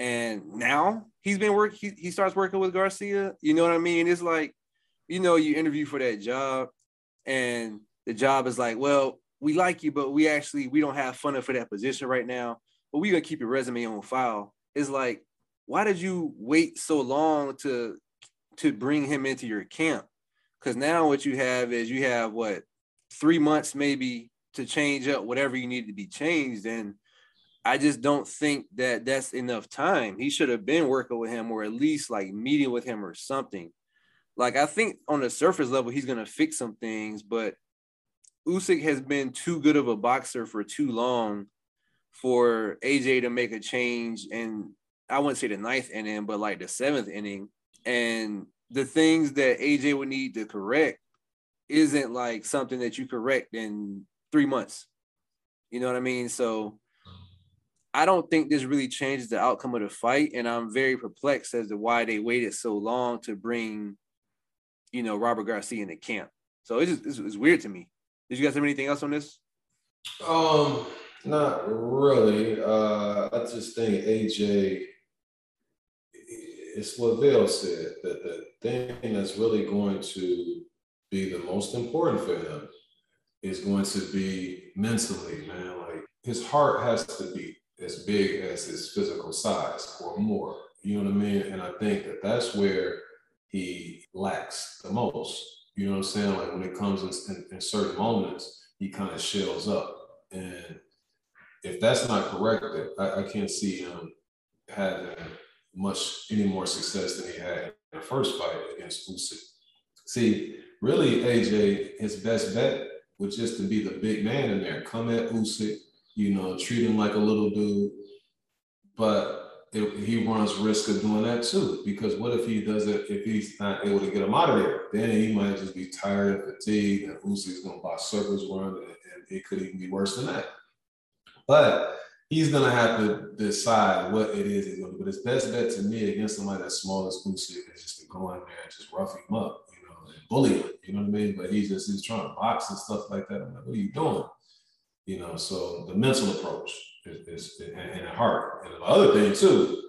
And now he's been work. He, he starts working with Garcia. You know what I mean? It's like, you know, you interview for that job, and the job is like, well, we like you, but we actually we don't have fun for that position right now. But we gonna keep your resume on file. It's like, why did you wait so long to to bring him into your camp. Because now what you have is you have what three months maybe to change up whatever you need to be changed. And I just don't think that that's enough time. He should have been working with him or at least like meeting with him or something. Like I think on the surface level, he's gonna fix some things, but Usyk has been too good of a boxer for too long for AJ to make a change. And I wouldn't say the ninth inning, but like the seventh inning and the things that AJ would need to correct isn't like something that you correct in three months. You know what I mean? So I don't think this really changes the outcome of the fight. And I'm very perplexed as to why they waited so long to bring, you know, Robert Garcia into camp. So it's just it's, it's weird to me. Did you guys have anything else on this? Um, not really. Uh, I just think AJ it's what Vail said that the thing that's really going to be the most important for him is going to be mentally, man. Like his heart has to be as big as his physical size or more. You know what I mean? And I think that that's where he lacks the most. You know what I'm saying? Like when it comes in, in, in certain moments, he kind of shells up. And if that's not corrected, I, I can't see him having much any more success than he had in the first fight against Usyk. See, really, AJ, his best bet was just to be the big man in there, come at Usyk, you know, treat him like a little dude. But it, he runs risk of doing that too, because what if he does it? If he's not able to get him out of there, then he might just be tired and fatigued, and Usyk's to buy circles run, and, and it could even be worse than that. But he's gonna have to decide what it is he's gonna do. But his best bet to me against somebody that's small as Usyk is just to go in there and just rough him up, you know, and bully him. You know what I mean? But he's just he's trying to box and stuff like that. I'm like, what are you doing? You know, so the mental approach is, is and, and heart. And the other thing too,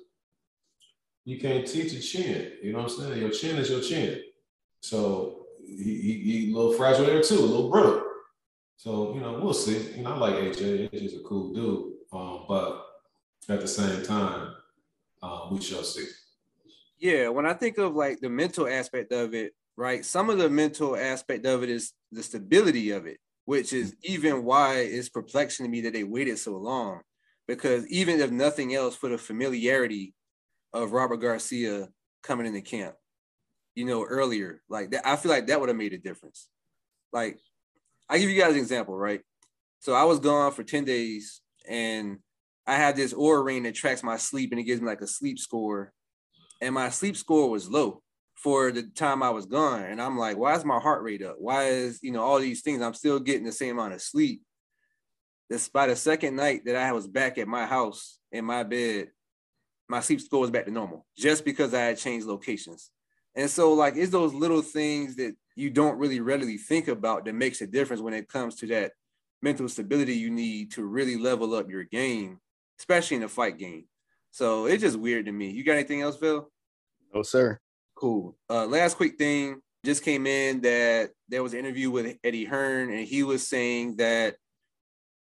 you can't teach a chin. You know what I'm saying? Your chin is your chin. So he, he, he a little fragile there too, a little brittle. So, you know, we'll see. You know, I like AJ. AJ's a cool dude. Um, but at the same time, uh, we shall see. Yeah, when I think of like the mental aspect of it, right? Some of the mental aspect of it is the stability of it, which is even why it's perplexing to me that they waited so long. Because even if nothing else, for the familiarity of Robert Garcia coming into camp, you know, earlier, like that, I feel like that would have made a difference. Like, I give you guys an example, right? So I was gone for 10 days and I have this Oura ring that tracks my sleep and it gives me like a sleep score. And my sleep score was low for the time I was gone. And I'm like, why is my heart rate up? Why is, you know, all these things? I'm still getting the same amount of sleep. Despite the second night that I was back at my house in my bed, my sleep score was back to normal just because I had changed locations. And so, like, it's those little things that you don't really readily think about that makes a difference when it comes to that mental stability you need to really level up your game, especially in a fight game. So it's just weird to me. You got anything else, Phil? No, sir. Cool. Uh, last quick thing just came in that there was an interview with Eddie Hearn, and he was saying that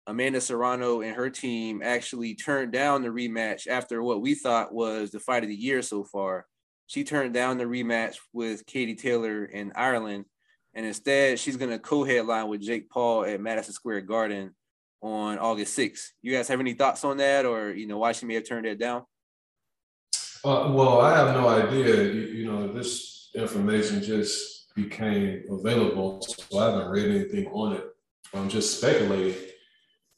Amanda Serrano and her team actually turned down the rematch after what we thought was the fight of the year so far. She turned down the rematch with Katie Taylor in Ireland, and instead she's going to co-headline with Jake Paul at Madison Square Garden on August 6th. You guys have any thoughts on that, or you know why she may have turned that down? Uh, well, I have no idea. You, you, know, this information just became available, so I haven't read anything on it. I'm just speculating.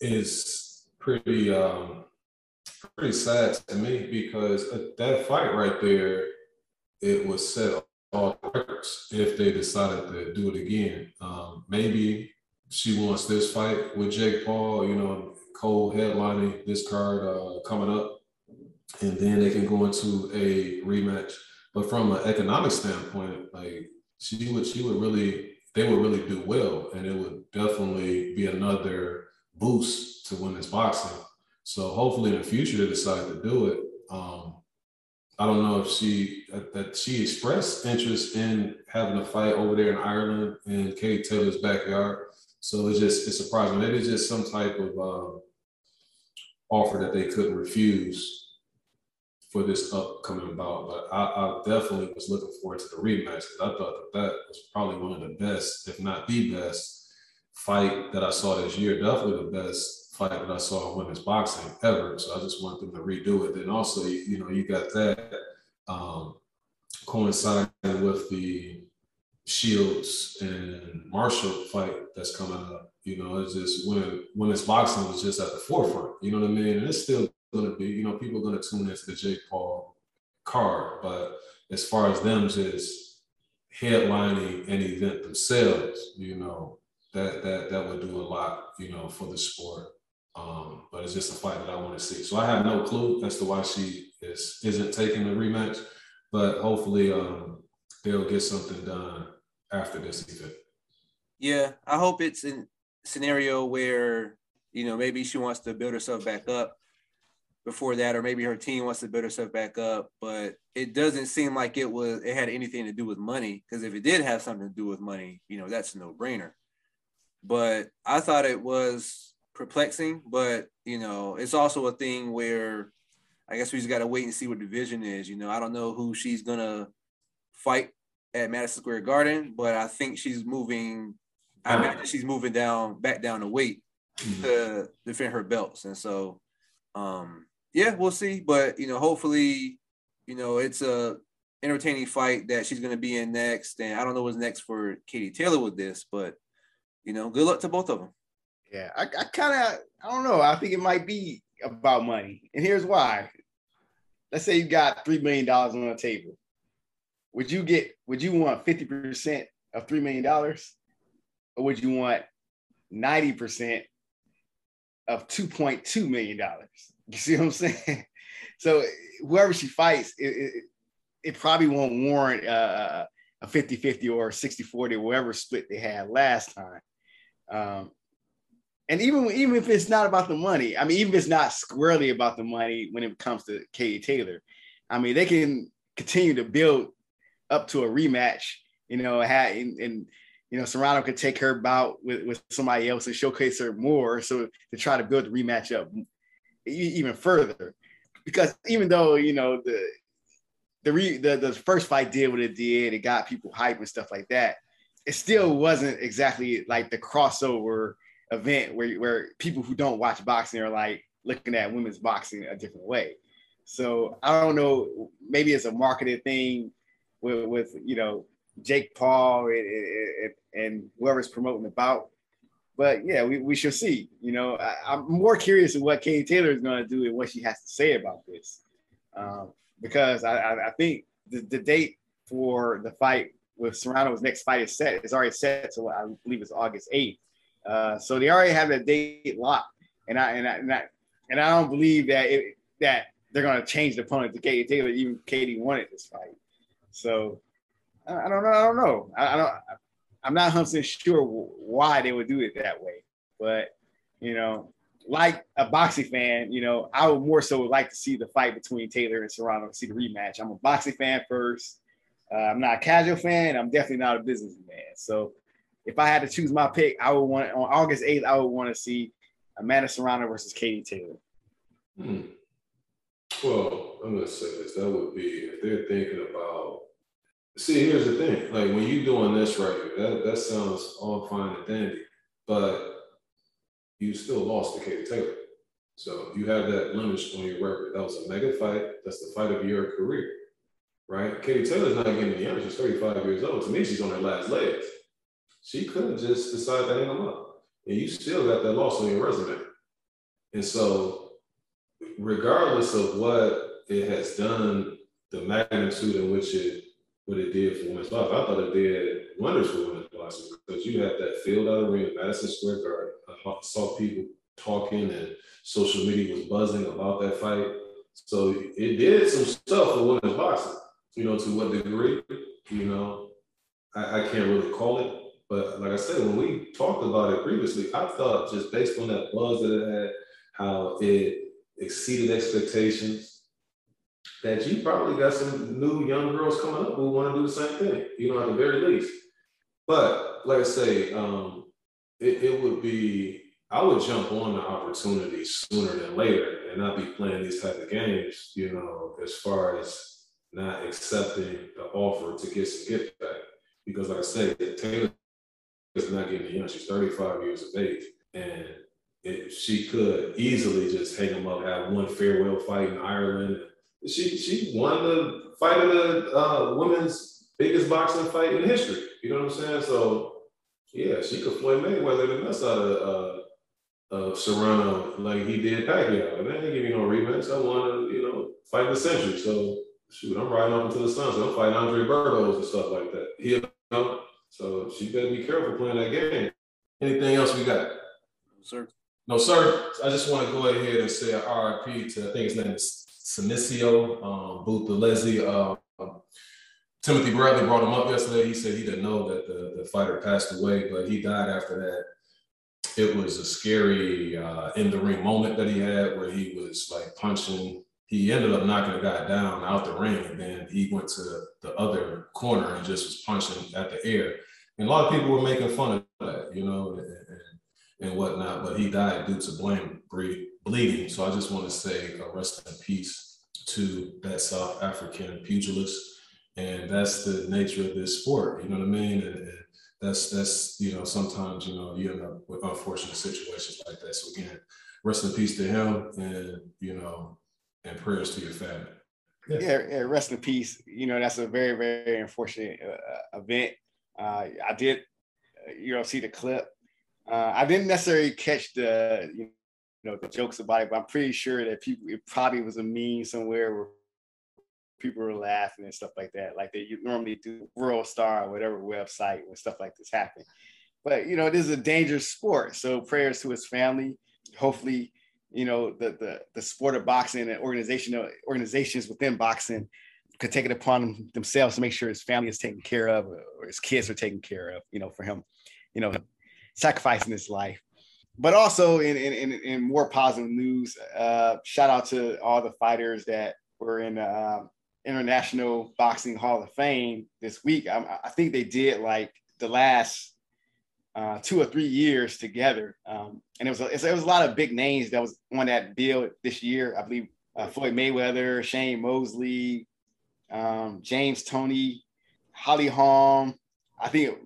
Is pretty um, pretty sad to me because that fight right there, it would set all records if they decided to do it again. Um, maybe she wants this fight with Jake Paul, you know, Cole headlining this card uh, coming up, and then they can go into a rematch. But from an economic standpoint, like she would, she would really, they would really do well, and it would definitely be another boost to women's boxing. So hopefully in the future they decide to do it. Um, I don't know if she that she expressed interest in having a fight over there in Ireland in Katie Taylor's backyard. So it's just it's surprising. Maybe it's just some type of uh, offer that they couldn't refuse for this upcoming bout. But I, I definitely was looking forward to the rematch because I thought that that was probably one of the best, if not the best, fight that I saw this year. Definitely the best fight that I saw in women's boxing ever. So I just want them to redo it. Then also, you know, you got that um, coinciding with the Shields and Marshall fight that's coming up. You know, it's just when it's boxing was just at the forefront. You know what I mean? And it's still gonna be, you know, people are gonna tune into the Jake Paul card. But as far as them just headlining an event themselves, you know, that that that would do a lot, you know, for the sport. Um, but it's just a fight that I want to see. So I have no clue as to why she is isn't taking the rematch, but hopefully um, they'll get something done after this event. Yeah, I hope it's a scenario where you know maybe she wants to build herself back up before that, or maybe her team wants to build herself back up. But it doesn't seem like it was it had anything to do with money. Because if it did have something to do with money, you know that's a no brainer. But I thought it was perplexing. But you know, it's also a thing where I guess we just got to wait and see what division is. You know, I don't know who she's gonna fight at Madison Square Garden, but I think she's moving. I imagine she's moving down back down to weight mm-hmm. to defend her belts, and so um, yeah, we'll see. But you know, hopefully, you know, it's a entertaining fight that she's to be in next, and I don't know what's next for Katie Taylor with this, but you know, good luck to both of them. Yeah, I, I kind of, I don't know. I think it might be about money, and here's why. Let's say you got three million dollars on the table would you get would you want 50% of $3 million or would you want 90% of $2.2 million you see what i'm saying so whoever she fights it, it, it probably won't warrant uh, a 50-50 or 60-40 whatever split they had last time um, and even even if it's not about the money i mean even if it's not squarely about the money when it comes to katie taylor i mean they can continue to build up to a rematch, you know, and, and you know, Serrano could take her bout with, with somebody else and showcase her more. So to try to build the rematch up even further. Because even though, you know, the the re, the, the first fight did what it did, it got people hype and stuff like that. It still wasn't exactly like the crossover event where, where people who don't watch boxing are like looking at women's boxing a different way. So I don't know, maybe it's a marketed thing with, with you know Jake Paul and, and, and whoever's promoting the bout. but yeah, we, we shall see. You know, I, am more curious of what Katie Taylor is going to do and what she has to say about this, um, because I, I, I think the, the date for the fight with Serrano's next fight is set. It's already set, so I believe it's August 8th. Uh, so they already have the date locked, and I and I and I, and I don't believe that it, that they're going to change the opponent to Katie Taylor. Even Katie wanted this fight, so I, I don't know. I don't know. I, I don't. I'm not 100 sure why they would do it that way, but you know, like a boxing fan, you know, I would more so like to see the fight between Taylor and Serrano, see the rematch. I'm a boxing fan first. Uh, I'm not a casual fan. I'm definitely not a businessman. So if I had to choose my pick, I would want on August 8th, I would want to see Amanda Serrano versus Katie Taylor. Hmm. Well, I'm gonna say this. That would be if they're thinking about see, here's the thing. Like when you're doing this right that, that sounds all fine and dandy, but you still lost to Katie Taylor. So if you have that blemish on your record. That was a mega fight. That's the fight of your career right? Katie Taylor's not getting any younger. She's 35 years old. To me, she's on her last legs. She could have just decided to hang them up. And you still got that loss on your resume. And so, regardless of what it has done, the magnitude in which it what it did for women's boxing, I thought it did wonders for women's boxing because you had that field out of ring, Madison Square Garden. I saw people talking and social media was buzzing about that fight. So it did some stuff for women's boxing you know, to what degree, you know, I, I can't really call it. But like I said, when we talked about it previously, I thought just based on that buzz that it had, how it exceeded expectations, that you probably got some new young girls coming up who want to do the same thing, you know, at the very least. But like I say, um, it, it would be, I would jump on the opportunity sooner than later and not be playing these type of games, you know, as far as not accepting the offer to get some gift back. Because like I said, Taylor is not getting young. She's 35 years of age. And if she could easily just hang them up, have one farewell fight in Ireland. She she won the fight of the uh, women's biggest boxing fight in history. You know what I'm saying? So yeah, she could Floyd Mayweather the mess out of uh, of Serrano like he did Pacquiao. And they didn't give no rematch. I want to, you know, fight the century. So shoot, I'm riding up into the sun, so I'm fighting Andre Bertos and stuff like that. You know? So she better be careful playing that game. Anything else we got? No, sir. No, sir. I just want to go ahead and say RIP to, I think his name is Simiso um, Buthelezi. Uh, um, Timothy Bradley brought him up yesterday. He said he didn't know that the, the fighter passed away, but he died after that. It was a scary uh, in the ring moment that he had where he was like punching he ended up knocking the guy down out the ring, and then he went to the other corner and just was punching at the air. And a lot of people were making fun of that, you know, and, and whatnot. But he died due to blame bleeding. So I just want to say rest in peace to that South African pugilist. And that's the nature of this sport, you know what I mean? And, and that's that's you know sometimes you know you end up with unfortunate situations like that. So again, rest in peace to him, and you know and prayers to your family. Yeah. yeah, yeah rest in peace. You know, that's a very, very unfortunate uh, uh event. Uh, I did, uh, you know, see the clip. Uh, I didn't necessarily catch the, you know, the jokes about it, but I'm pretty sure that people, it probably was a meme somewhere where people were laughing and stuff like that, like they normally do World Star or whatever website when stuff like this happen. But you know, this is a dangerous sport, so prayers to his family. Hopefully, you know the the the sport of boxing and organizational organizations within boxing could take it upon themselves to make sure his family is taken care of or his kids are taken care of you know for him you know sacrificing his life. But also in in, in more positive news uh, shout out to all the fighters that were in uh, international boxing hall of fame this week. I, I think they did like the last uh, two or three years together. Um, and it was, a, it was a lot of big names that was on that bill this year. I believe uh, Floyd Mayweather, Shane Mosley, um, James Toney, Holly Holm. I think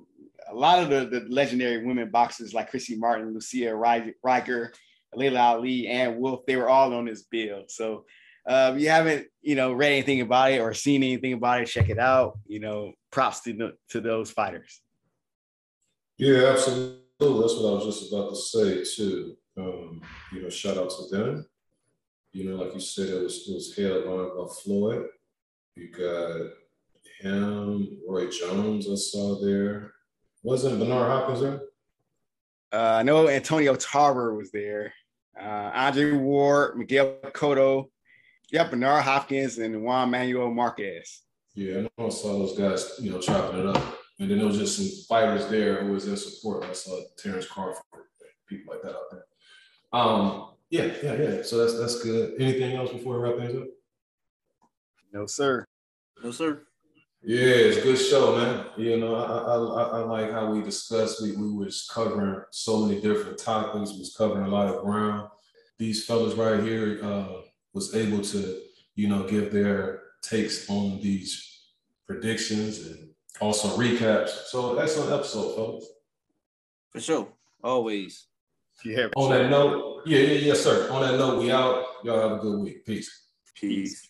a lot of the, the legendary women boxers like Christy Martin, Lucia Rijker, Laila Ali, Ann Wolfe, they were all on this bill. So uh, if you haven't, you know, read anything about it or seen anything about it, check it out. You know, props to, to those fighters. Yeah, absolutely. that's what I was just about to say too. Um, you know, shout out to them. You know, like you said, it was it was headlined by Floyd. You got him, Roy Jones. I saw there. Wasn't Bernard Hopkins there? Uh, I know Antonio Tarver was there. Uh, Andre Ward, Miguel Cotto, yeah, Bernard Hopkins, and Juan Manuel Marquez. Yeah, I know I saw those guys, you know, chopping it up. And then there was just some fighters there who was in support. I saw Terrence Crawford, people like that out there. Um, yeah, yeah, yeah. So that's that's good. Anything else before we wrap things up? No, sir. No, sir. Yeah, it's a good show, man. You know, I, I, I, I like how we discussed. We, we was covering so many different topics. We was covering a lot of ground. These fellas right here uh, was able to, you know, give their takes on these predictions and also recaps. So excellent episode, fellas. For sure. Always. Yeah. On that note, yeah, yeah, yes, sir. On that note, we out. Y'all have a good week. Peace. Peace.